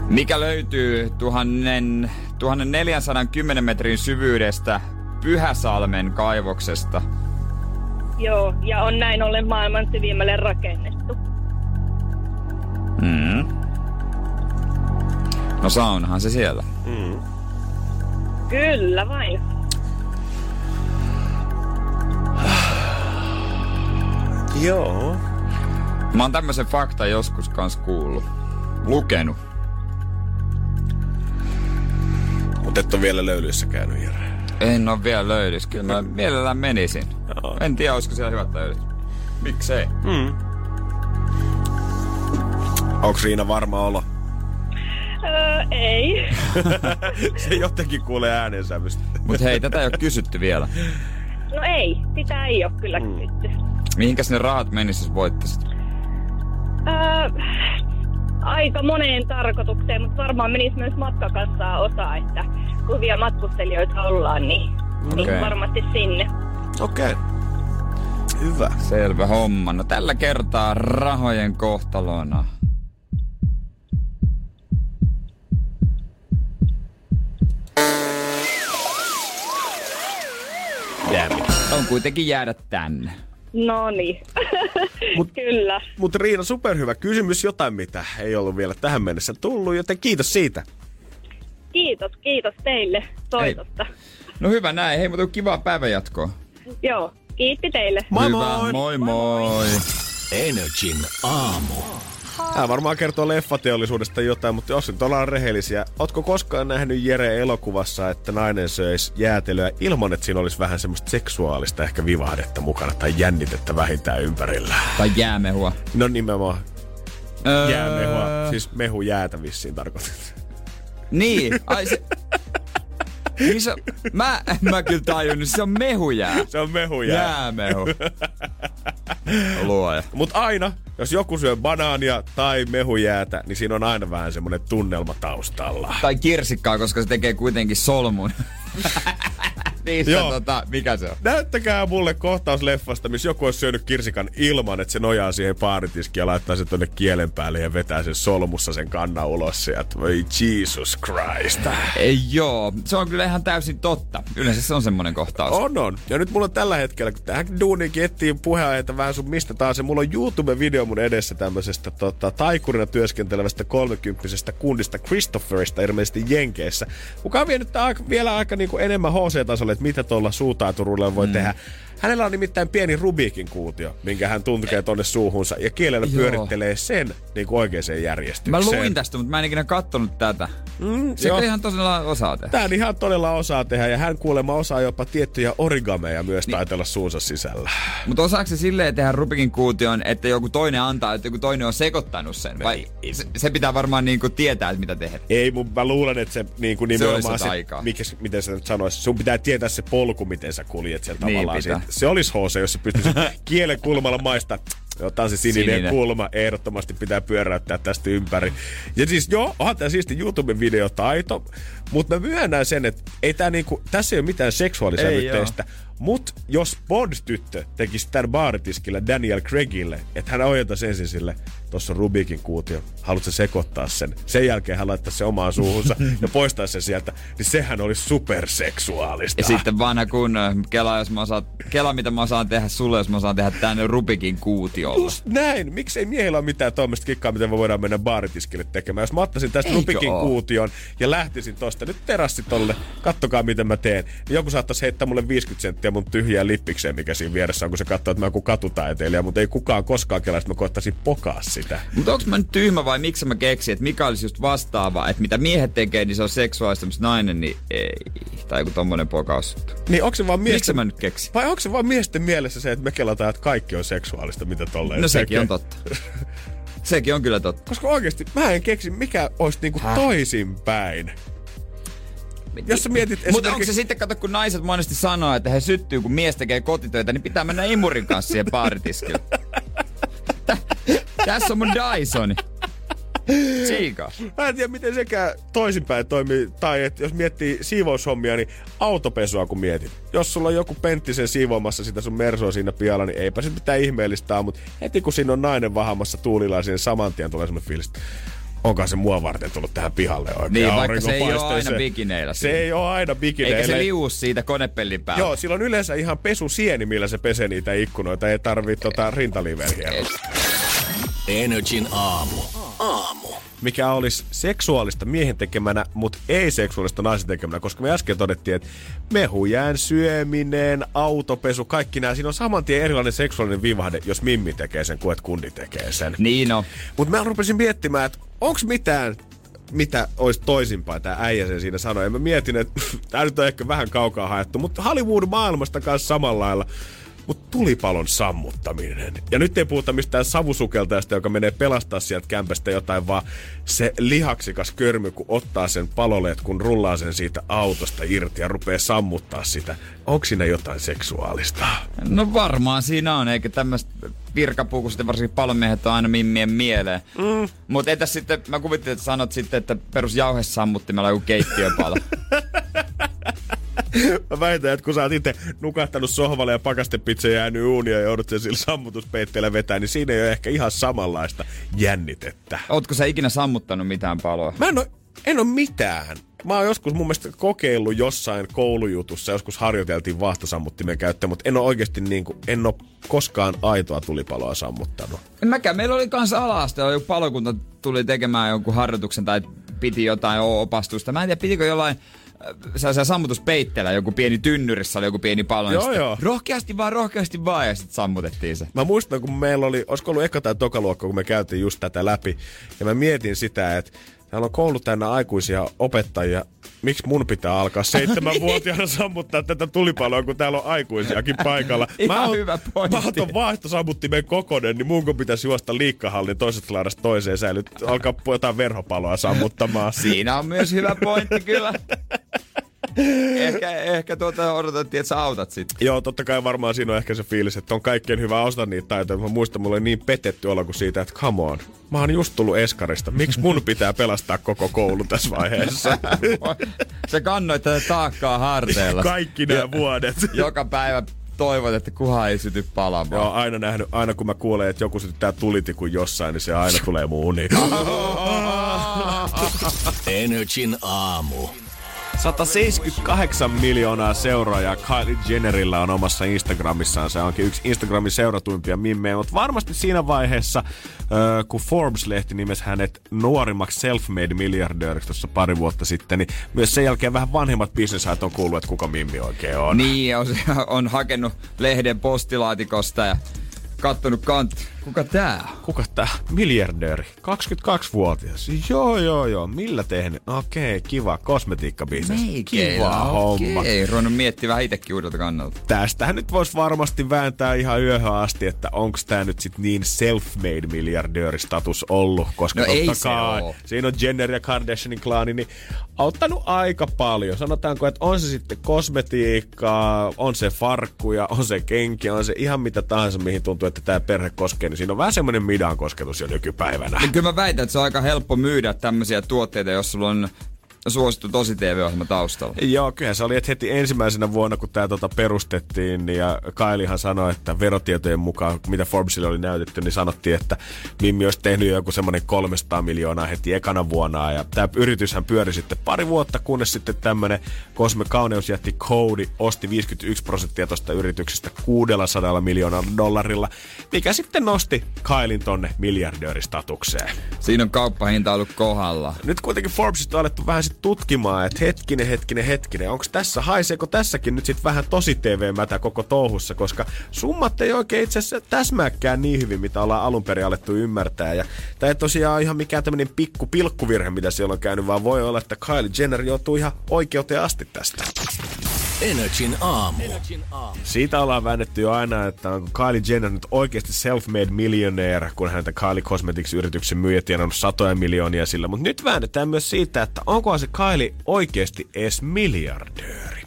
Mikä löytyy 1000, 1410 metrin syvyydestä Pyhäsalmen kaivoksesta? Joo, ja on näin ollen maailman syvimmälle rakennettu. Mm. No saunahan se siellä. Kyllä vain. Joo. Mä oon tämmöisen fakta joskus kans kuullut. Lukenut. Mutta et ole vielä löylyissä käynyt, Jere. En oo vielä löydys. Kyllä mä mielellään menisin. Joo. En tiedä, olisiko siellä hyvät löydys. Miksei? Onko Riina varma olo? Ei. Se jotenkin kuulee äänensävystä. Mut hei, tätä ei oo kysytty vielä. No ei, sitä ei ole kyllä kysytty. Mihinkäs ne rahat menis, jos voittasit? Öö, aika moneen tarkoitukseen, mutta varmaan menisi myös matkakassaa osa, että kun vielä matkustelijoita ollaan, niin, Okei. niin varmasti sinne. Okei. Okay. Hyvä. Selvä homma. No tällä kertaa rahojen kohtalona. On kuitenkin jäädä tänne. No niin, Mut- kyllä. Mutta Riina, superhyvä kysymys, jotain mitä ei ollut vielä tähän mennessä tullut, joten kiitos siitä. Kiitos, kiitos teille soitosta. No hyvä näin. Hei, mutta kivaa päivänjatkoa. Joo, kiitti teille. Moi hyvä. moi! moi moi. Energin aamu. Hän varmaan kertoo leffateollisuudesta jotain, mutta jos nyt ollaan rehellisiä, ootko koskaan nähnyt Jere elokuvassa, että nainen söisi jäätelöä ilman, että siinä olisi vähän semmoista seksuaalista ehkä vivahdetta mukana tai jännitettä vähintään ympärillä? Tai jäämehua. No nimenomaan Öö, jäämehua, siis mehu jäätä vissiin tarkoitin. Niin, ai se... Niin se, mä, mä kyllä tajunnut, se on mehujää. Se on mehu jää. Jäämehu. Luoja. Mutta aina, jos joku syö banaania tai mehujäätä, niin siinä on aina vähän semmoinen tunnelma taustalla. Tai kirsikkaa, koska se tekee kuitenkin solmun. Niissä Joo. tota, mikä se on? Näyttäkää mulle kohtaus leffasta, missä joku olisi syönyt kirsikan ilman, että se nojaa siihen baaritiskiin ja laittaa sen tonne kielen päälle ja vetää sen solmussa sen kannan ulos sieltä. Voi Jesus Christ. Ei joo, se on kyllä ihan täysin totta. Yleensä se on semmonen kohtaus. On, on. Ja nyt mulla on tällä hetkellä, kun tähän duuniinkin etsii puheenaiheita vähän sun mistä taas, mulla on YouTube-video mun edessä tämmöisestä tota, taikurina työskentelevästä kolmekymppisestä kundista Christopherista ilmeisesti Jenkeissä, kuka on vienyt aika, vielä aika niinku enemmän Että mitä tuolla suutaiturulla voi mm. tehdä. Hänellä on nimittäin pieni Rubikin kuutio, minkä hän tunkee tonne suuhunsa, ja kielellä Joo. pyörittelee sen niin kuin oikeaan Mä järjestykseen. luin tästä, mutta mä en ikinä kattonut tätä. Mm, Se joo. ihan tosiaan osaa tehdä. Tää ihan todella osaa tehdä, ja hän kuulemma osaa jopa tiettyjä origameja myös niin. taitella suunsa sisällä. Mutta osaako se silleen tehdä Rubikin kuution, että joku toinen antaa, että joku toinen on sekoittanut sen? Vai se, se pitää varmaan niinku tietää, että mitä tehdä. Ei, mun mä luulen, että se niin kuin Se nimenomaan olisi se, taikaa. mikä, miten sä nyt sanoisit, sun pitää tietää se polku, miten sä kuljet siellä Niin tavallaan. pitää. Se olisi HC, jos sä pystyisit kielen kulmalla maistaa. Joo, on se sininen, Sininen. kulma, ehdottomasti pitää pyöräyttää tästä ympäri. Ja siis joo, onhan tää siisti YouTube-videotaito, mutta mä myönnän sen, että ei tää niinku, tässä ei ole mitään seksuaalisävytteistä. Mut jos Bond-tyttö tekisi tämän baaritiskillä Daniel Craigille, että hän ojentaisi ensin sille, tuossa on Rubikin kuutio, haluatko sekoittaa sen? Sen jälkeen hän laittaa sen omaan suuhunsa ja poistaisi sen sieltä, niin sehän olisi superseksuaalista. Ja sitten vanha kun Kela, jos mä osaan, Kela, mitä mä osaan tehdä sulle, jos mä osaan tehdä tänne Rubikin kuutiolla. Just näin. Miksei miehillä ole mitään tuommoista kikkaa, miten me voidaan mennä baaritiskille tekemään. Jos mä ottaisin tästä Eikö Rubikin oo? kuution ja lähtisin tosta nyt terassi tolle, kattokaa miten mä teen, niin joku saattaisi heittää mulle 50 senttiä mun tyhjää lippikseen, mikä siinä vieressä on, kun se katsoo, että mä oon katutaiteilija, mutta ei kukaan koskaan kelaa, että mä koittaisin pokaa sitä. Mutta onko mä nyt tyhmä vai miksi mä keksin, että mikä olisi just vastaava, että mitä miehet tekee, niin se on seksuaalista, mutta nainen, niin ei. Tai joku tommonen pokaus. Niin onko se vaan Miksi miesten, mä nyt keksin? vai onko se vaan miesten mielessä se, että me kelataan, että kaikki on seksuaalista, mitä tolleen No sekin tekee? on totta. Sekin on kyllä totta. Koska oikeasti mä en keksi, mikä olisi niinku toisinpäin. Jos sä mietit Mutta onko se esimerkiksi... sitten, kato, kun naiset monesti sanoo, että he syttyy, kun mies tekee kotitöitä, niin pitää mennä imurin kanssa siihen baaritiskille. Tä- Tässä on mun Dysoni. Siika. Mä en tiedä, miten sekään toisinpäin toimii. Tai että jos miettii siivoushommia, niin autopesua kun mietit. Jos sulla on joku penttisen siivoamassa sitä sun mersoa siinä pihalla, niin eipä se mitään ihmeellistä. Mutta heti kun siinä on nainen vahamassa tuulilla, niin saman tien tulee semmoinen fiilis, onkaan se mua varten tullut tähän pihalle oikein Niin, vaikka se ei ole aina bikineillä Se siinä. ei ole aina bikineillä. Eikä se liuus siitä konepellin päällä. Joo, sillä on yleensä ihan pesusieni, millä se pesee niitä ikkunoita. Ei tarvii tota rintaliveriä. Energin aamu. Aamu. mikä olisi seksuaalista miehen tekemänä, mutta ei seksuaalista naisen tekemänä, koska me äsken todettiin, että mehujään syöminen, autopesu, kaikki nämä, siinä on saman tien erilainen seksuaalinen vivahde, jos mimmi tekee sen kuin että kundi tekee sen. Niin no. Mutta mä rupesin miettimään, että onko mitään, mitä olisi toisinpäin, tämä äijä sen siinä sanoi. Ja mä mietin, että tämä nyt on ehkä vähän kaukaa haettu, mutta Hollywood-maailmasta kanssa samalla lailla. Mutta tulipalon sammuttaminen. Ja nyt ei puhuta mistään savusukeltajasta, joka menee pelastaa sieltä kämpästä jotain, vaan se lihaksikas körmy, kun ottaa sen paloleet, kun rullaa sen siitä autosta irti ja rupeaa sammuttaa sitä. Onko siinä jotain seksuaalista? No varmaan siinä on, eikä tämmöistä virkapuu, sitten varsinkin palomiehet on aina mimmien mieleen. Mm. Mutta etäs sitten, mä kuvittelin, että sanot sitten, että perus jauhe sammuttimella joku keittiöpala. Mä väitän, että kun sä oot itse nukahtanut sohvalle ja pakastepizza jäänyt uunia ja joudut sen sillä sammutuspeitteellä vetää, niin siinä ei ole ehkä ihan samanlaista jännitettä. Ootko sä ikinä sammuttanut mitään paloa? Mä en oo, en oo mitään. Mä oon joskus mun mielestä kokeillut jossain koulujutussa, joskus harjoiteltiin vaahtosammuttimen käyttöä, mutta en oo oikeasti niin kuin, en oo koskaan aitoa tulipaloa sammuttanut. En mäkään. Meillä oli kanssa ala joku palokunta tuli tekemään jonkun harjoituksen tai piti jotain opastusta. Mä en tiedä, pitikö jollain sellaisella sammutuspeitteellä joku pieni tynnyrissä oli joku pieni palo. Joo, niin joo. Rohkeasti vaan, rohkeasti vaan ja sitten sammutettiin se. Mä muistan, kun meillä oli, olisiko ollut eka tai toka luokka, kun me käytiin just tätä läpi. Ja mä mietin sitä, että täällä on koulu täynnä aikuisia opettajia. Miksi mun pitää alkaa seitsemänvuotiaana sammuttaa tätä tulipaloa, kun täällä on aikuisiakin paikalla? Mä oon, hyvä pointti. Mä oon vaihtosammuttimen kokonen, niin mun kun pitäisi juosta liikkahallin toisesta laidasta toiseen säilyt, alkaa jotain verhopaloa sammuttamaan. Siinä on myös hyvä pointti kyllä. ehkä, ehkä tuota odotettiin, että sä autat sitten. Joo, totta kai varmaan siinä on ehkä se fiilis, että on kaikkein hyvä osata niitä taitoja. Mä muistan, mulla oli niin petetty olo kuin siitä, että come on. Mä oon just tullut Eskarista. Miksi mun pitää pelastaa koko koulu tässä vaiheessa? Se kannoi tätä taakkaa harteilla. Kaikki nämä vuodet. Joka päivä toivot, että kuha ei syty palamaan. Joo, aina nähnyt, aina kun mä kuulen, että joku sytyttää tulitikun jossain, niin se aina tulee mun uniin. Energin aamu. 178 miljoonaa seuraajaa Kylie Jennerillä on omassa Instagramissaan. Se onkin yksi Instagramin seuratuimpia mimmejä, mutta varmasti siinä vaiheessa, kun Forbes-lehti nimesi hänet nuorimmaksi self-made miljardööriksi tuossa pari vuotta sitten, niin myös sen jälkeen vähän vanhemmat bisnesajat on kuullut, että kuka mimmi oikein on. Niin, on, on hakenut lehden postilaatikosta ja kattonut kant. Kuka tää? Kuka tää? Miljardööri. 22-vuotias. Joo, joo, joo. Millä tehnyt? Okei, kiva. Kosmetiikkabisnes. Kiva homma. Ei, ruvennut miettiä vähän itekin uudelta kannalta. Tästähän nyt voisi varmasti vääntää ihan yöhön asti, että onko tämä nyt sit niin self-made miljardööristatus ollut, koska No totta ei se kai siinä on Jenner ja Kardashianin klaani, niin auttanut aika paljon. Sanotaanko, että on se sitten kosmetiikkaa, on se farkkuja, on se kenkiä, on se ihan mitä tahansa, mihin tuntuu, että tämä perhe koskee, niin siinä on vähän semmoinen midan kosketus jo nykypäivänä. Niin kyllä mä väitän, että se on aika helppo myydä tämmöisiä tuotteita, jos sulla on suosittu tosi TV-ohjelma taustalla. Joo, kyllä se oli, että heti ensimmäisenä vuonna, kun tämä tota perustettiin, niin ja Kailihan sanoi, että verotietojen mukaan, mitä Forbesille oli näytetty, niin sanottiin, että Mimmi olisi tehnyt joku semmoinen 300 miljoonaa heti ekana vuonna. Ja tämä yrityshän pyöri sitten pari vuotta, kunnes sitten tämmöinen Cosme Kauneusjätti Cody osti 51 prosenttia tuosta yrityksestä 600 miljoonalla dollarilla, mikä sitten nosti Kailin tonne miljardööristatukseen. Siinä on kauppahinta ollut kohdalla. Nyt kuitenkin Forbesista on alettu vähän sit tutkimaan, että hetkinen, hetkinen, hetkinen, onko tässä, haiseeko tässäkin nyt sit vähän tosi TV-mätä koko touhussa, koska summat ei oikein itse asiassa täsmääkään niin hyvin, mitä ollaan alun perin alettu ymmärtää. Ja tämä ei tosiaan ole ihan mikään tämmöinen pikku pilkkuvirhe, mitä siellä on käynyt, vaan voi olla, että Kylie Jenner joutuu ihan oikeuteen asti tästä. Energin aamu. Siitä ollaan väännetty jo aina, että onko Kylie Jenner nyt oikeasti self-made millionaire, kun häntä Kylie Cosmetics-yrityksen myyjä tienannut satoja miljoonia sillä. Mutta nyt väännetään myös siitä, että onko se Kylie oikeasti edes miljardööri.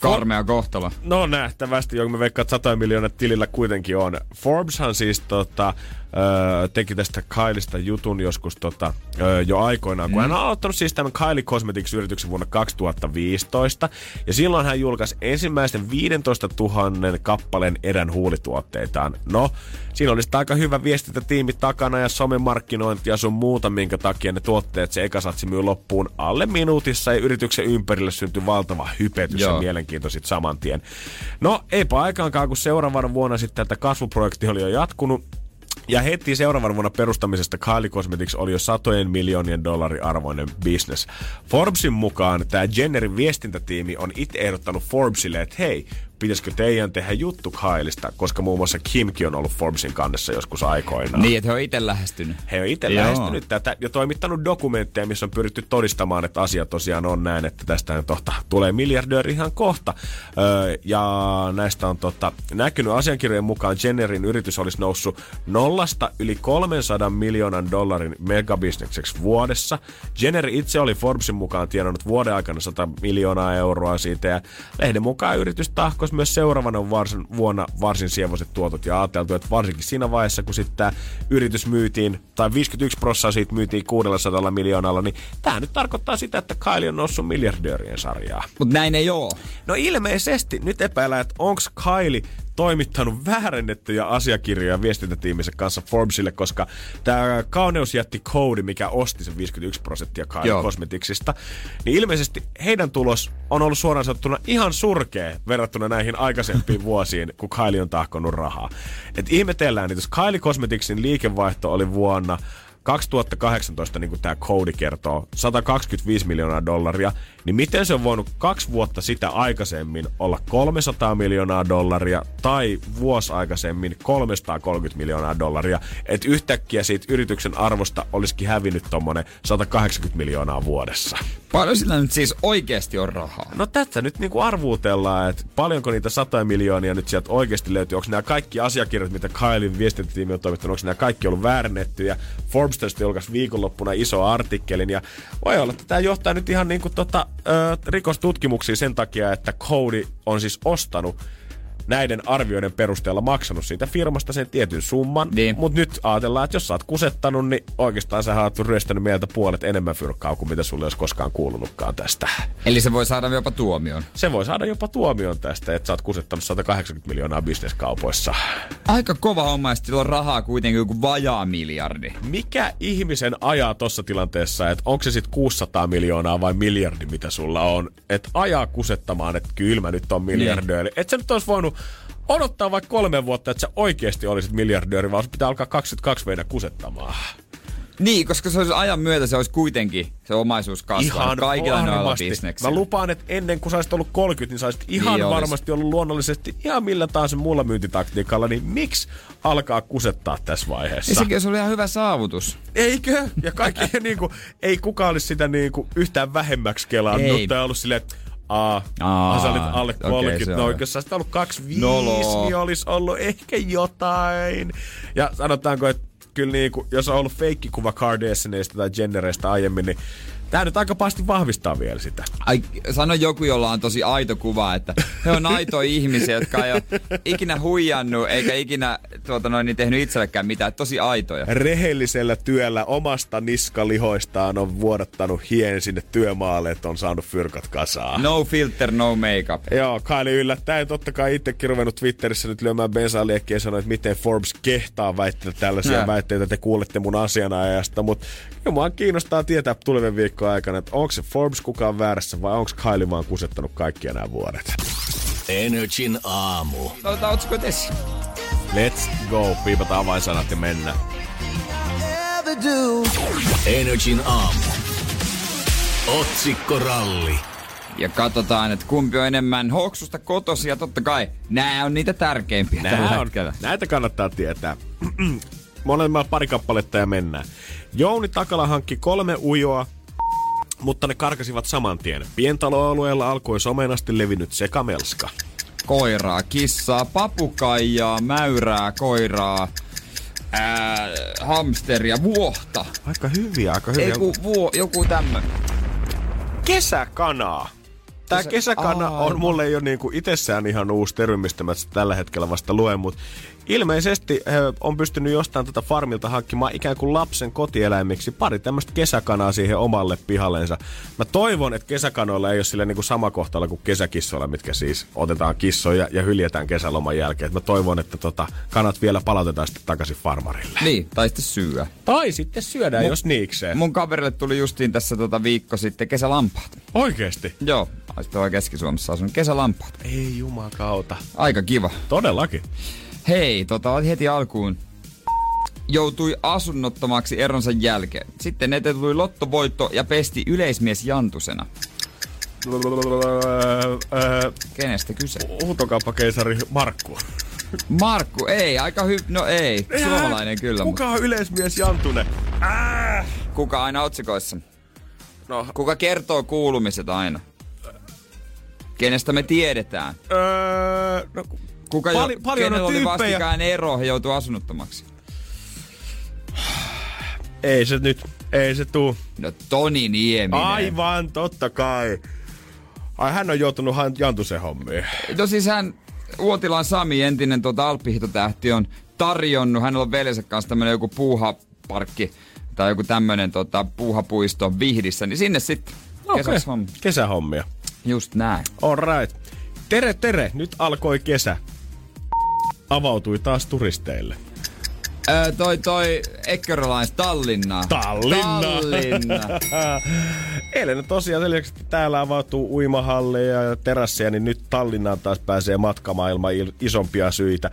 Karmea kohtalo. No nähtävästi, jonka me että satoja miljoonaa tilillä kuitenkin on. Forbeshan siis tota, öö, teki tästä Kylista jutun joskus tota, öö, jo aikoinaan, kun mm. hän on aloittanut siis tämän Kylie Cosmetics-yrityksen vuonna 2015. Ja silloin hän julkaisi ensimmäisten 15 000 kappaleen erän huulituotteitaan. No, siinä oli sitten aika hyvä viestintätiimi takana ja somemarkkinointi ja sun muuta, minkä takia ne tuotteet se eka satsi myy loppuun alle minuutissa ja yrityksen ympärille syntyi valtava hypetys ja Joo. mielenkiinto sit saman tien. No, eipä aikaankaan, kun seuraavana vuonna sitten tätä kasvuprojekti oli jo jatkunut. Ja heti seuraavan vuonna perustamisesta Kylie Cosmetics oli jo satojen miljoonien dollarin arvoinen business. Forbesin mukaan tämä Jennerin viestintätiimi on itse ehdottanut Forbesille, että hei, pitäisikö teidän tehdä juttu Kylista, koska muun muassa Kimkin on ollut Forbesin kannessa joskus aikoinaan. Niin, että he on itse lähestynyt. He on itse lähestynyt tätä ja toimittanut dokumentteja, missä on pyritty todistamaan, että asia tosiaan on näin, että tästä tohta tulee miljardööri ihan kohta. Öö, ja näistä on tota, näkynyt asiakirjojen mukaan Jennerin yritys olisi noussut nollasta yli 300 miljoonan dollarin megabisnekseksi vuodessa. Jenner itse oli Forbesin mukaan tienannut vuoden aikana 100 miljoonaa euroa siitä ja lehden mukaan yritys tahko olisi myös seuraavana varsin, vuonna varsin sievoiset tuotot ja ajateltu, että varsinkin siinä vaiheessa, kun sitten tämä yritys myytiin, tai 51 prosenttia siitä myytiin 600 miljoonalla, niin tämä nyt tarkoittaa sitä, että Kylie on noussut miljardöörien sarjaa. Mutta näin ei oo. No ilmeisesti nyt epäillään, että onko Kylie toimittanut väärennettyjä asiakirjoja viestintätiiminsä kanssa Forbesille, koska tämä kauneusjätti Cody, mikä osti sen 51 prosenttia. Cosmeticsista, niin ilmeisesti heidän tulos on ollut suoraan sanottuna ihan surkea verrattuna näihin aikaisempiin vuosiin, kun Kylie on tahkonut rahaa. Et ihmetellään, että jos Kylie Cosmeticsin liikevaihto oli vuonna 2018, niin kuin tämä Cody kertoo, 125 miljoonaa dollaria, niin miten se on voinut kaksi vuotta sitä aikaisemmin olla 300 miljoonaa dollaria tai vuosi aikaisemmin 330 miljoonaa dollaria, että yhtäkkiä siitä yrityksen arvosta olisikin hävinnyt tommonen 180 miljoonaa vuodessa. Paljon sillä nyt siis oikeasti on rahaa. No tätä nyt niinku arvuutellaan, että paljonko niitä satoja miljoonia nyt sieltä oikeasti löytyy. Onko nämä kaikki asiakirjat, mitä Kylin viestintätiimi on toimittanut, onko nämä kaikki ollut väärennettyjä? Forbes tästä julkaisi viikonloppuna iso artikkelin. Ja voi olla, että tämä johtaa nyt ihan niinku tota, ö, rikostutkimuksiin sen takia, että Cody on siis ostanut näiden arvioiden perusteella maksanut siitä firmasta sen tietyn summan. Niin. Mutta nyt ajatellaan, että jos sä oot kusettanut, niin oikeastaan sä oot ryöstänyt meiltä puolet enemmän fyrkkaa kuin mitä sulle olisi koskaan kuulunutkaan tästä. Eli se voi saada jopa tuomion. Se voi saada jopa tuomion tästä, että sä oot kusettanut 180 miljoonaa bisneskaupoissa. Aika kova homma, on rahaa kuitenkin joku vajaa miljardi. Mikä ihmisen ajaa tossa tilanteessa, että onko se sitten 600 miljoonaa vai miljardi, mitä sulla on, että ajaa kusettamaan, että kyllä mä nyt on miljardööri. Niin. Et sä nyt olisi voinut odottaa vaikka kolme vuotta, että sä oikeasti olisit miljardööri, vaan pitää alkaa 22 meidän kusettamaan. Niin, koska se olisi ajan myötä, se olisi kuitenkin se omaisuus kasvanut kaikilla noilla bisneksillä. Mä lupaan, että ennen kuin sä olisit ollut 30, niin sä olisit ihan Niin niin varmasti ollut luonnollisesti ihan millä tahansa muulla myyntitaktiikalla, niin miksi alkaa kusettaa tässä vaiheessa? Ja sekin olisi ollut ihan hyvä saavutus. Eikö? Ja kaikki niinku, ei kukaan olisi sitä niinku yhtään vähemmäksi kelannut. Ei. Tai ollut silleen, että Aa, Aa, sä olit alle okei, 30. se no on. jos sä olisit ollut 25, Noloo. niin olisi ollut ehkä jotain. Ja sanotaanko, että kyllä niinku, jos on ollut feikkikuva Kardashianista tai Jennereistä aiemmin, niin tää nyt aika pahasti vahvistaa vielä sitä. Ai, sano joku, jolla on tosi aito kuva, että he on aitoja ihmisiä, jotka ei ole ikinä huijannut eikä ikinä tuota noin, niin tehnyt itsellekään mitään. Tosi aitoja. Rehellisellä työllä omasta niskalihoistaan on vuodattanut hien sinne työmaalle, että on saanut fyrkat kasaan. No filter, no makeup. Joo, Kylie yllättäen totta kai itsekin ruvennut Twitterissä nyt lyömään bensaa liekkiä ja sanoi, että miten Forbes kehtaa väittää tällaisia Nää. väitteitä, te kuulette mun asianajasta, mutta mua kiinnostaa tietää tulevien viikkojen aikana, että onko se Forbes kukaan väärässä vai onko Kylie vaan kusettanut kaikkia nämä vuodet. Energin aamu. Otetaan otsikot esiin. Let's go, piipataan avainsanat ja mennä. Energin aamu. Otsikkoralli. Ja katsotaan, että kumpi on enemmän hoksusta kotosia. Totta kai, nämä on niitä tärkeimpiä tällä Nää on, hetkellä. näitä kannattaa tietää. Molemmilla pari kappaletta ja mennään. Jouni Takala hankki kolme ujoa, mutta ne karkasivat saman tien. Pientaloalueella alkoi somenasti levinnyt sekamelska. Koiraa, kissaa, papukaijaa, mäyrää, koiraa, ää, hamsteria, vuohta. Aika hyviä, aika hyviä. Ei ku, vuo, joku tämmönen. kesäkanaa. Tämä Kesä- kesäkana Aa, on mulle jo niinku itsessään ihan uusi termi, mistä mä tällä hetkellä vasta luen, mutta ilmeisesti he on pystynyt jostain tätä farmilta hankkimaan ikään kuin lapsen kotieläimiksi pari tämmöistä kesäkanaa siihen omalle pihallensa. Mä toivon, että kesäkanoilla ei ole sille niinku sama kohtalo kuin kesäkissoilla, mitkä siis otetaan kissoja ja hyljetään kesäloman jälkeen. Et mä toivon, että tota, kanat vielä palautetaan sitten takaisin farmarille. Niin, tai sitten syödä. Tai sitten syödään, Mun- jos niikseen. Mun kaverille tuli justiin tässä tota viikko sitten kesälampaat. Oikeesti? Joo, olisi tuolla Keski-Suomessa asunut kesälampaat. Ei jumakauta. Aika kiva. Todellakin. Hei, tota heti alkuun joutui asunnottomaksi eronsa jälkeen. Sitten eteen tuli lottovoitto ja pesti yleismies Jantusena. Kenestä kyse? Huutokauppakeisari Markku. Markku, ei, aika hy... No ei, suomalainen kyllä, Kuka on yleismies Jantunen? Äh. kuka aina otsikoissa? No, Kuka kertoo kuulumiset aina? Kenestä me tiedetään? öö, no, Kuka Pali- jo, paljon kenellä on oli vastikään ero ja joutui asunnottomaksi? ei se nyt, ei se tuu. No Toni Nieminen. Aivan, totta kai. Ai hän on joutunut Han- Jantusen hommiin. No siis hän, Uotilan Sami, entinen tuota alppihitotähti, on tarjonnut, hänellä on veljensä kanssa tämmönen joku puuhaparkki tai joku tämmönen tota, puuhapuisto Vihdissä, niin sinne sitten kesäksi homma. Kesähommia. Just näin. All right. Tere, tere. Nyt alkoi kesä. Avautui taas turisteille. Öö, toi toi Eckerlines Tallinna. Tallinna. Tallinna. Eilen tosiaan sen lisäksi, että täällä avautuu uimahalleja ja terasseja, niin nyt Tallinnaan taas pääsee matkamaailma il- isompia syitä.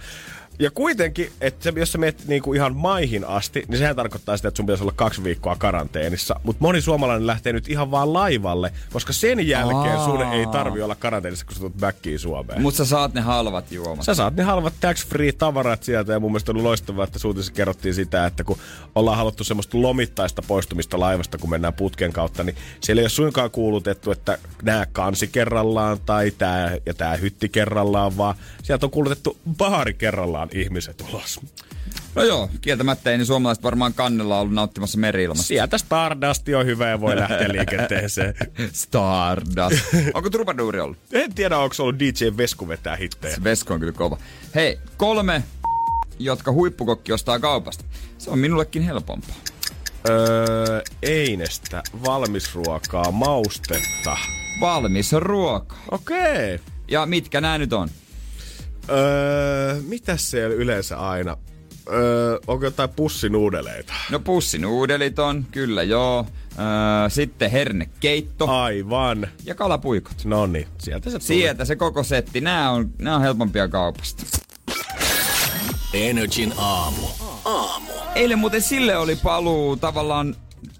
Ja kuitenkin, että se, jos sä menet niinku ihan maihin asti, niin sehän tarkoittaa sitä, että sun pitäisi olla kaksi viikkoa karanteenissa. Mutta moni suomalainen lähtee nyt ihan vaan laivalle, koska sen jälkeen Aa. sun ei tarvi olla karanteenissa, kun sä tulet backiin Suomeen. Mut sä saat ne halvat juomat. Sä saat ne halvat tax-free tavarat sieltä ja mun mielestä oli loistavaa, että suutissa kerrottiin sitä, että kun ollaan haluttu semmoista lomittaista poistumista laivasta, kun mennään putken kautta, niin siellä ei ole suinkaan kuulutettu, että nämä kansi kerrallaan tai tää ja tää hytti kerrallaan, vaan sieltä on kuulutettu baari kerrallaan ihmiset ulos. No joo, kieltämättä ei niin suomalaiset varmaan kannella ollut nauttimassa meri-ilmasta. Sieltä Stardust on hyvä ja voi lähteä liikenteeseen. Stardust. Onko Trubaduuri ollut? En tiedä, onko se ollut DJ Vesku vetää hittejä. Se Vesko on kyllä kova. Hei, kolme, jotka huippukokki ostaa kaupasta. Se on minullekin helpompaa. Öö, einestä, valmisruokaa, maustetta. Valmis ruoka. Okei. Ja mitkä nämä nyt on? Öö, mitäs se yleensä aina? Öö, onko jotain pussinuudeleita? No pussinuudelit on, kyllä joo. Öö, sitten hernekeitto Aivan. ja kalapuikot. No niin, sieltä se tuli. Sieltä se koko setti. Nämä on, nämä on helpompia kaupasta. Energin aamu. Eilen muuten sille oli paluu tavallaan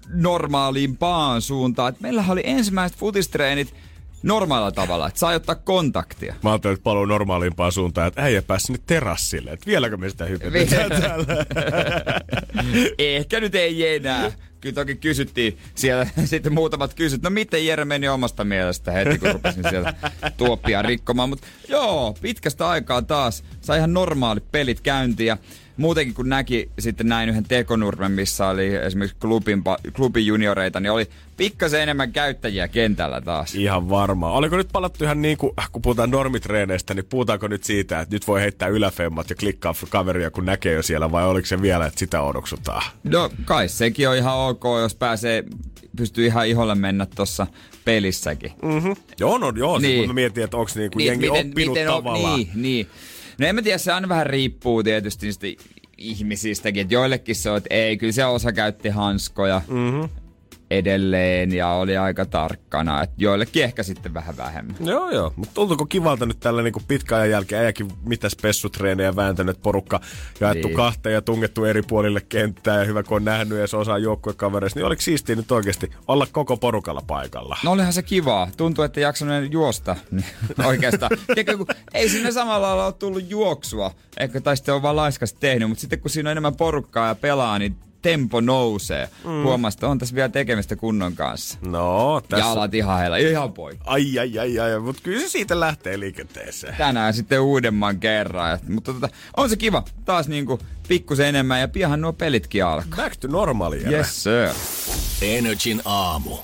normaalimpaan suuntaan. Et meillähän oli ensimmäiset futistreenit normaalilla tavalla, että saa ottaa kontaktia. Mä ajattelin, että paluu normaalimpaan suuntaan, että äijä pääsi sinne terassille. Että vieläkö me sitä hypätetään täällä? Ehkä nyt ei enää. Kyllä toki kysyttiin siellä sitten muutamat kysyt, no miten Jere meni omasta mielestä heti, kun rupesin sieltä tuoppia rikkomaan. Mutta joo, pitkästä aikaa taas sai ihan normaalit pelit käyntiin ja muutenkin kun näki sitten näin yhden tekonurmen, missä oli esimerkiksi klubin, klubin junioreita, niin oli pikkasen enemmän käyttäjiä kentällä taas. Ihan varmaan. Oliko nyt palattu ihan niin kuin, kun puhutaan normitreeneistä, niin puhutaanko nyt siitä, että nyt voi heittää yläfemmat ja klikkaa kaveria, kun näkee jo siellä, vai oliko se vielä, että sitä odoksutaan? No kai sekin on ihan ok, jos pääsee, pystyy ihan iholle mennä tuossa pelissäkin. Joo, no joo, niin. Niin. kun mietin, että onko niinku niin, jengi oppinut on- tavallaan. Niin, niin. No en mä tiedä, se aina vähän riippuu tietysti niistä ihmisistäkin. Että joillekin se on, että ei, kyllä se osa käytti hanskoja mm-hmm. Edelleen ja oli aika tarkkana. Että joillekin ehkä sitten vähän vähemmän. Joo, joo. Mutta tuntuuko kivalta nyt tällä niinku pitkän ajan jälkeen äijäkin mitä spessutreenejä vääntänyt, porukka jaettu Niin. kahteen ja tungettu eri puolille kenttää ja hyvä kun on nähnyt ja se osaa joukkuekavereista, niin oliko siistiä nyt oikeasti olla koko porukalla paikalla? No olihan se kivaa. Tuntuu, että jaksanut juosta oikeastaan. Tiedätkö, kun ei sinne samalla lailla ole tullut juoksua. Ehkä tai sitten on vaan laiskasti tehnyt, mutta sitten kun siinä on enemmän porukkaa ja pelaa, niin tempo nousee. Mm. Huomasit, että on tässä vielä tekemistä kunnon kanssa. No, tässä... Jalat ihan heillä, ihan poikki. Ai, ai, ai, ai, mutta kyllä se siitä lähtee liikenteeseen. tänään sitten uudemman kerran. Et, mutta tota, on se kiva. Taas niinku pikkusen enemmän ja pian nuo pelitkin alkaa. Back to normal, Jere. Yes sir. Energin aamu.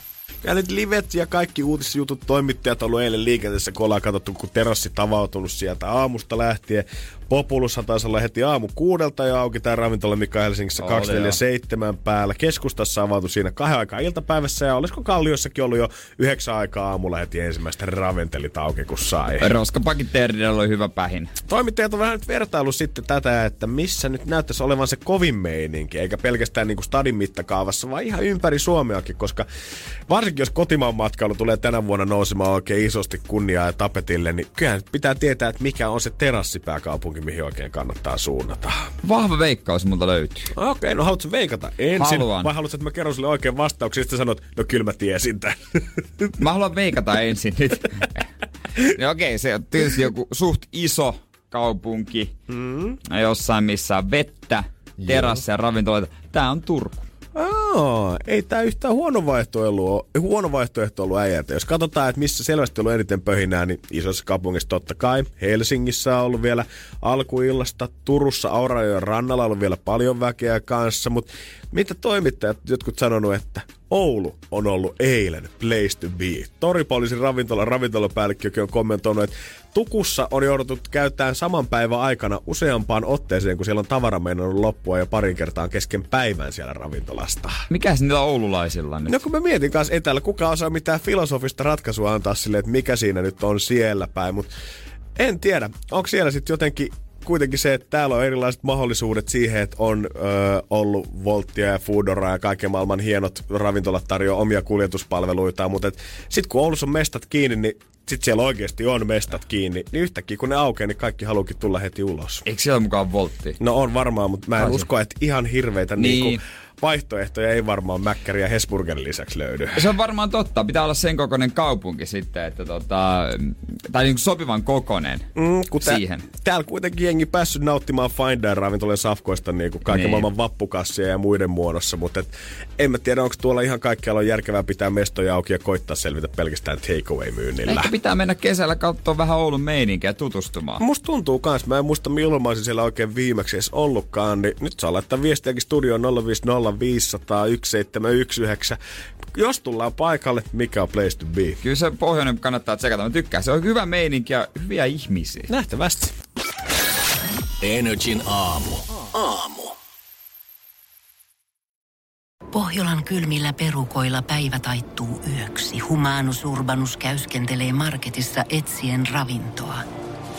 Ja nyt livet ja kaikki uutisjutut, toimittajat on ollut eilen liikenteessä, kun ollaan katsottu, kun terassit avautunut sieltä aamusta lähtien. Populushan taisi olla heti aamu kuudelta jo auki tämä ravintola, mikä Helsingissä Oli 247 päällä. Keskustassa avautui siinä kahden aikaa iltapäivässä ja olisiko Kalliossakin ollut jo yhdeksän aikaa aamulla heti ensimmäistä raventelit auki, kun sai. Roskapakin oli hyvä pähin. Toimittajat on vähän nyt vertailu sitten tätä, että missä nyt näyttäisi olevan se kovin meininki, eikä pelkästään niin kuin stadin mittakaavassa, vaan ihan ympäri Suomeakin, koska varsinkin jos kotimaan matkailu tulee tänä vuonna nousemaan oikein isosti kunniaa ja tapetille, niin kyllähän pitää tietää, että mikä on se terassipääkaupunki, mihin oikein kannattaa suunnata. Vahva veikkaus multa löytyy. Okei, okay, no haluatko veikata ensin, Haluan. vai haluatko, että mä kerron sulle oikein vastauksen, sitten sanot, no kyllä mä tiesin tämän. Mä haluan veikata ensin nyt. no okei, se on tietysti joku suht iso kaupunki. Mm. Jossain missä on vettä, terassia ja ravintoloita. Tää on Turku. Aa, ei tämä yhtään huono vaihtoehto, huono vaihtoehto ollut äijältä. Jos katsotaan, että missä selvästi on ollut eniten pöhinää, niin isossa kaupungissa totta kai. Helsingissä on ollut vielä alkuillasta, Turussa Aurajoen rannalla on ollut vielä paljon väkeä kanssa, mutta mitä toimittajat jotkut sanonut, että Oulu on ollut eilen place to be. Toripoliisin ravintola ravintolapäällikkökin on kommentoinut, että Tukussa on jouduttu käyttämään saman päivän aikana useampaan otteeseen, kun siellä on tavara meinannut loppua ja parin kertaan kesken päivän siellä ravintolasta. Mikäs niillä oululaisilla nyt? No kun mä mietin kanssa etäällä, kuka osaa mitään filosofista ratkaisua antaa sille, että mikä siinä nyt on siellä päin, mutta en tiedä. Onko siellä sitten jotenkin kuitenkin se, että täällä on erilaiset mahdollisuudet siihen, että on ö, ollut Volttia ja Foodora ja kaiken maailman hienot ravintolat tarjoaa omia kuljetuspalveluita, mutta sitten kun Oulussa on mestat kiinni, niin sitten siellä oikeasti on mestat kiinni, niin yhtäkkiä kun ne aukeaa, niin kaikki haluukin tulla heti ulos. Eikö siellä mukaan voltti? No on varmaan, mutta mä en Taisi. usko, että ihan hirveitä Niin. niin. Vaihtoehtoja ei varmaan Mäkkäri ja Hesburgerin lisäksi löydy. Se on varmaan totta. Pitää olla sen kokoinen kaupunki sitten, että tota, tai niin sopivan kokonen Mm, kun tää- siihen. Täällä kuitenkin jengi päässyt nauttimaan Fine Dine ravintolojen safkoista niin kuin kaiken Niin. maailman vappukassia ja muiden muodossa, mutta et, en mä tiedä, onko tuolla ihan kaikkialla on järkevää pitää mestoja auki ja koittaa selvitä pelkästään takeaway-myynnillä. Ehkä pitää mennä kesällä katsoa vähän Oulun meininkiä ja tutustumaan. Musta tuntuu kans, mä en muista milloin mä olisin siellä oikein viimeksi edes ollutkaan, niin nyt saa laittaa viestiäkin studioon 050501719. Jos tullaan paikalle, mikä on place to be? Kyllä se pohjoinen kannattaa tsekata. Mä tykkään. Se on hyvä meininki ja hyviä ihmisiä. Nähtävästi. Energin aamu. Aamu. Pohjolan kylmillä perukoilla päivä taittuu yöksi. Humanus Urbanus käyskentelee marketissa etsien ravintoa.